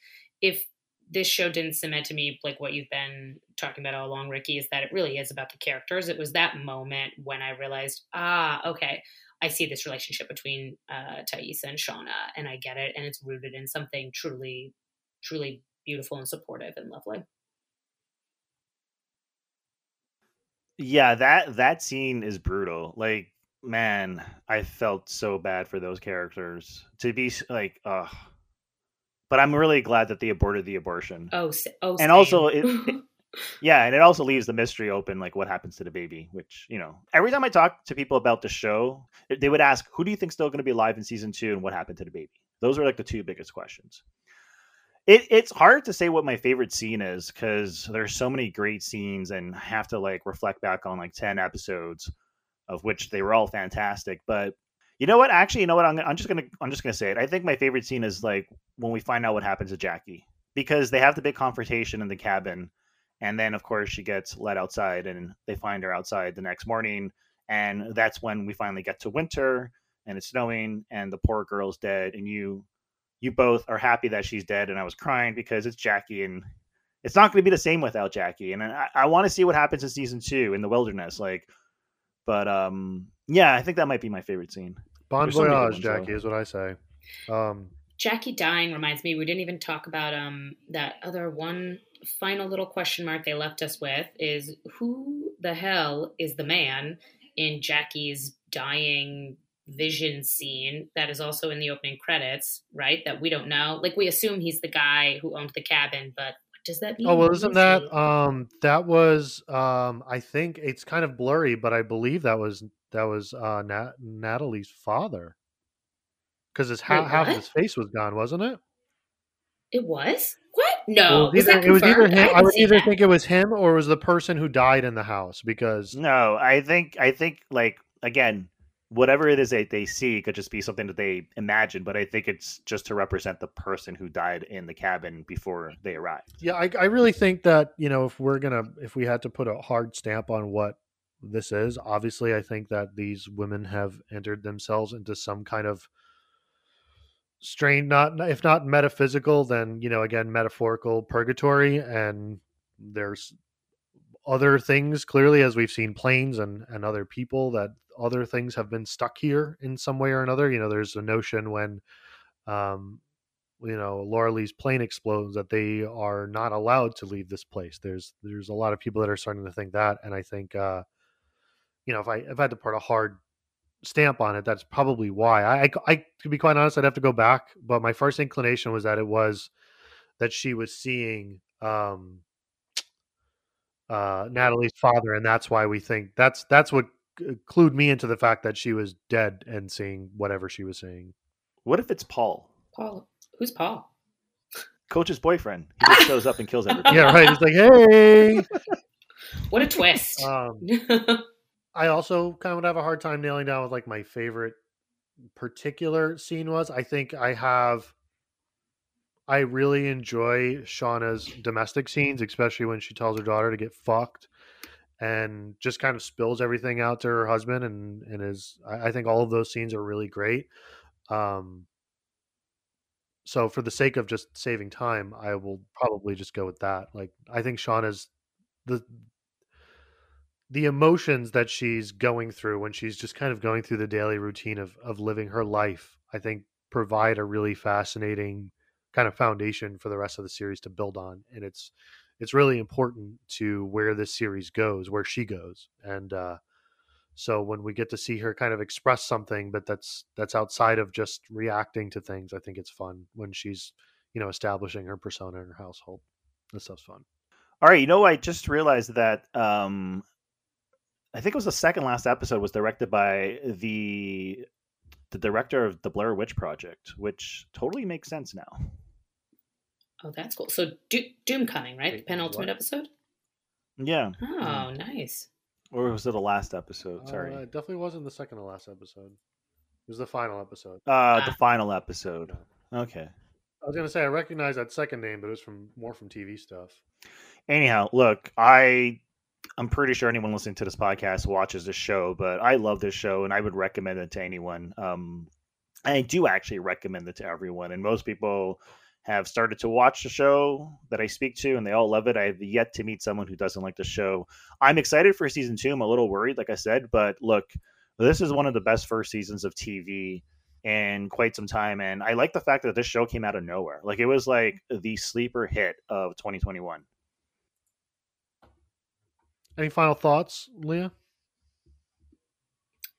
if this show didn't cement to me like what you've been talking about all along, Ricky, is that it really is about the characters. It was that moment when I realized, ah, okay, I see this relationship between uh, Taissa and Shauna, and I get it, and it's rooted in something truly, truly beautiful and supportive and lovely. Yeah, that that scene is brutal. Like, man, I felt so bad for those characters to be like, ugh. But I'm really glad that they aborted the abortion. Oh, oh, And also same. it- [LAUGHS] Yeah, and it also leaves the mystery open, like what happens to the baby. Which you know, every time I talk to people about the show, they would ask, "Who do you think's still going to be alive in season two, and what happened to the baby?" Those are like the two biggest questions. It, it's hard to say what my favorite scene is because there's so many great scenes, and I have to like reflect back on like ten episodes, of which they were all fantastic. But you know what? Actually, you know what? I'm, I'm just gonna I'm just gonna say it. I think my favorite scene is like when we find out what happens to Jackie because they have the big confrontation in the cabin and then of course she gets let outside and they find her outside the next morning and that's when we finally get to winter and it's snowing and the poor girl's dead and you you both are happy that she's dead and i was crying because it's jackie and it's not going to be the same without jackie and i, I want to see what happens in season two in the wilderness like but um yeah i think that might be my favorite scene bon There's so many good voyage jackie though. is what i say um Jackie dying reminds me we didn't even talk about um that other one final little question mark they left us with is who the hell is the man in Jackie's dying vision scene that is also in the opening credits, right? That we don't know. Like we assume he's the guy who owned the cabin, but what does that mean? Oh well, Who isn't that um that was um I think it's kind of blurry, but I believe that was that was uh Nat- Natalie's father because his ha- Wait, half of his face was gone, wasn't it? It was? What? No. Oh, was either, it was either him. I, didn't would either that. think it was him or it was the person who died in the house because no i think i think like again whatever it is that they see could just be something that they imagine but i think it's just to represent the person who died in the cabin before they arrived yeah, I, I really think that you know if we're gonna if we had to put a hard stamp on what this is, obviously I think that these women have entered themselves into some kind of strange, not if not metaphysical, then you know again metaphorical purgatory, and there's other things clearly as we've seen planes and and other people that other things have been stuck here in some way or another. You know, there's a notion when um you know Laura Lee's plane explodes that they are not allowed to leave this place. There's there's a lot of people that are starting to think that, and I think uh, you know if I if I had to put a hard stamp on it, that's probably why. I, I I to be quite honest, I'd have to go back, but my first inclination was that it was that she was seeing um, uh, Natalie's father, and that's why we think that's that's what clued me into the fact that she was dead and seeing whatever she was seeing. What if it's Paul? Paul, who's Paul? Coach's boyfriend. He just shows up and kills [LAUGHS] everybody. Yeah, right. He's like, hey. What a twist. Um, [LAUGHS] I also kind of would have a hard time nailing down with like my favorite particular scene was. I think I have. I really enjoy Shauna's domestic scenes, especially when she tells her daughter to get fucked and just kind of spills everything out to her husband and and is I, I think all of those scenes are really great. Um so for the sake of just saving time, I will probably just go with that. Like I think Shauna's the the emotions that she's going through when she's just kind of going through the daily routine of of living her life, I think provide a really fascinating kind of foundation for the rest of the series to build on. And it's it's really important to where this series goes, where she goes. And uh so when we get to see her kind of express something, but that's that's outside of just reacting to things, I think it's fun when she's, you know, establishing her persona in her household. That stuff's fun. All right, you know, I just realized that um I think it was the second last episode was directed by the the director of the Blair Witch Project, which totally makes sense now. Oh, that's cool. So Do- Doom coming, right? Wait, the penultimate what? episode. Yeah. Oh, nice. Or was it the last episode? Sorry. Uh, it definitely wasn't the second to last episode. It was the final episode. Uh, the final episode. Okay. I was gonna say I recognize that second name, but it was from more from TV stuff. Anyhow, look, I I'm pretty sure anyone listening to this podcast watches this show, but I love this show and I would recommend it to anyone. Um, I do actually recommend it to everyone, and most people have started to watch the show that I speak to, and they all love it. I have yet to meet someone who doesn't like the show. I'm excited for season two. I'm a little worried, like I said, but look, this is one of the best first seasons of TV in quite some time, and I like the fact that this show came out of nowhere. Like it was like the sleeper hit of 2021. Any final thoughts, Leah?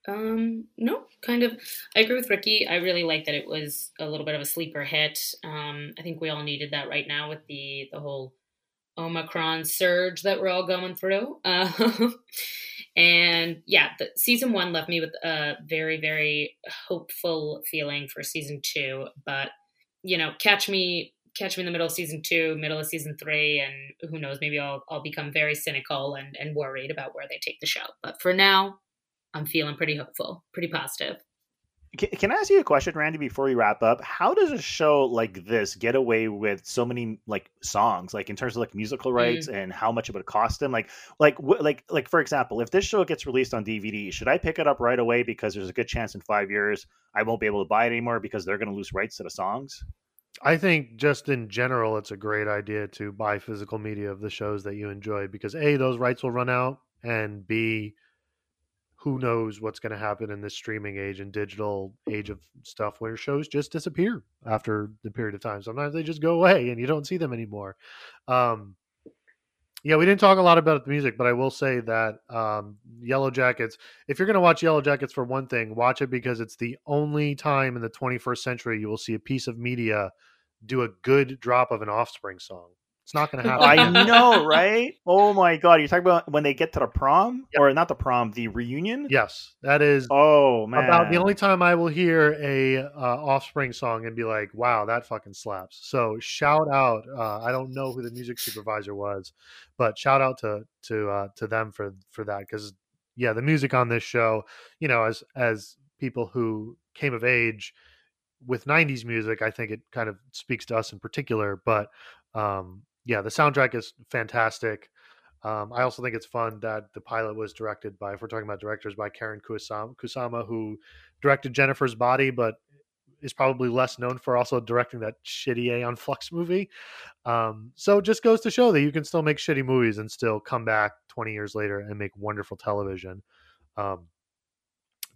Um, no, kind of. I agree with Ricky. I really like that it was a little bit of a sleeper hit. Um, I think we all needed that right now with the the whole Omicron surge that we're all going through. Uh, [LAUGHS] and yeah, the, season one left me with a very very hopeful feeling for season two. But you know, catch me catch me in the middle of season two, middle of season three, and who knows, maybe I'll I'll become very cynical and and worried about where they take the show. But for now, I'm feeling pretty hopeful, pretty positive. Can, can I ask you a question, Randy, before we wrap up? How does a show like this get away with so many like songs, like in terms of like musical rights mm. and how much it would cost them? Like, like, wh- like, like for example, if this show gets released on DVD, should I pick it up right away because there's a good chance in five years I won't be able to buy it anymore because they're going to lose rights to the songs? I think just in general, it's a great idea to buy physical media of the shows that you enjoy because a those rights will run out, and b who knows what's going to happen in this streaming age and digital age of stuff where shows just disappear after the period of time. Sometimes they just go away and you don't see them anymore. Um, yeah, we didn't talk a lot about the music, but I will say that um, Yellowjackets, if you're going to watch Yellowjackets for one thing, watch it because it's the only time in the 21st century you will see a piece of media do a good drop of an offspring song. It's not going to happen. I [LAUGHS] know, right? Oh my god, you're talking about when they get to the prom, Yep. or not the prom, the reunion? yes, that is Oh man, about the only time I will hear a uh, Offspring song and be like, "Wow, that fucking slaps." So shout out. Uh, I don't know who the music supervisor was, but shout out to to uh, to them for for that because yeah, the music on this show, you know, as as people who came of age with 90s music, I think it kind of speaks to us in particular. But um, yeah, the soundtrack is fantastic. Um, I also think it's fun that the pilot was directed by, if we're talking about directors, by Karyn Kusama, Kusama who directed Jennifer's Body, but is probably less known for also directing that shitty Aeon Flux movie. Um, so it just goes to show that you can still make shitty movies and still come back 20 years later and make wonderful television. Um,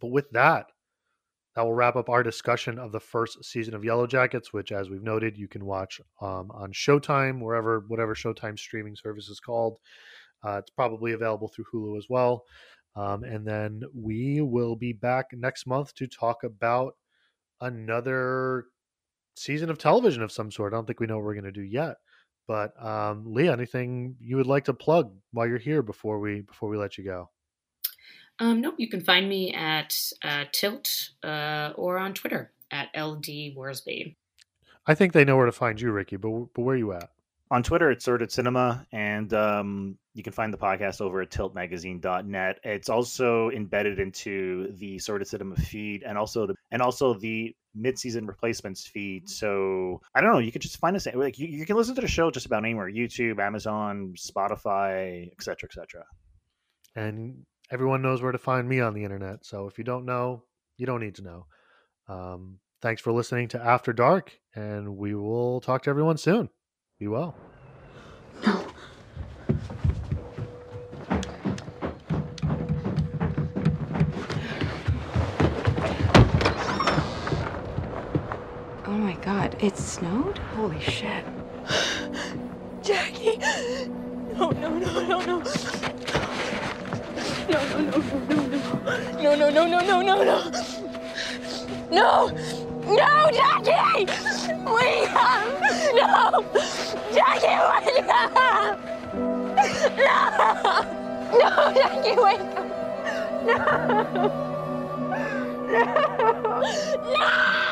but with that, that will wrap up our discussion of the first season of Yellowjackets, which, as we've noted, you can watch um, on Showtime, wherever, whatever Showtime streaming service is called. Uh, it's probably available through Hulu as well. Um, and then we will be back next month to talk about another season of television of some sort. I don't think we know what we're going to do yet. But um, Leah, anything you would like to plug while you're here before we before we let you go? Um, nope, you can find me at uh, Tilt uh, or on Twitter at LD Worsby. I think they know where to find you, Ricky, but, but where are you at? On Twitter, it's Sordid Cinema, and um, you can find the podcast over at tiltmagazine.net. It's also embedded into the Sordid Cinema feed and also the, and also the mid-season replacements feed. So I don't know, you could just find us like you, you can listen to the show just about anywhere: YouTube, Amazon, Spotify, etc., etc. And everyone knows where to find me on the internet. So if you don't know, you don't need to know. Um, thanks for listening to After Dark, and we will talk to everyone soon. Be well. No. Oh my god, it snowed? Holy shit. [SIGHS] Jackie! No, no, no, no, no. No, no, no, no, no, no. No, no, no, no, no, no, no. No! Jackie! Up! No! Jackie, wake up! No! No, Jackie, wake up! No! No! No!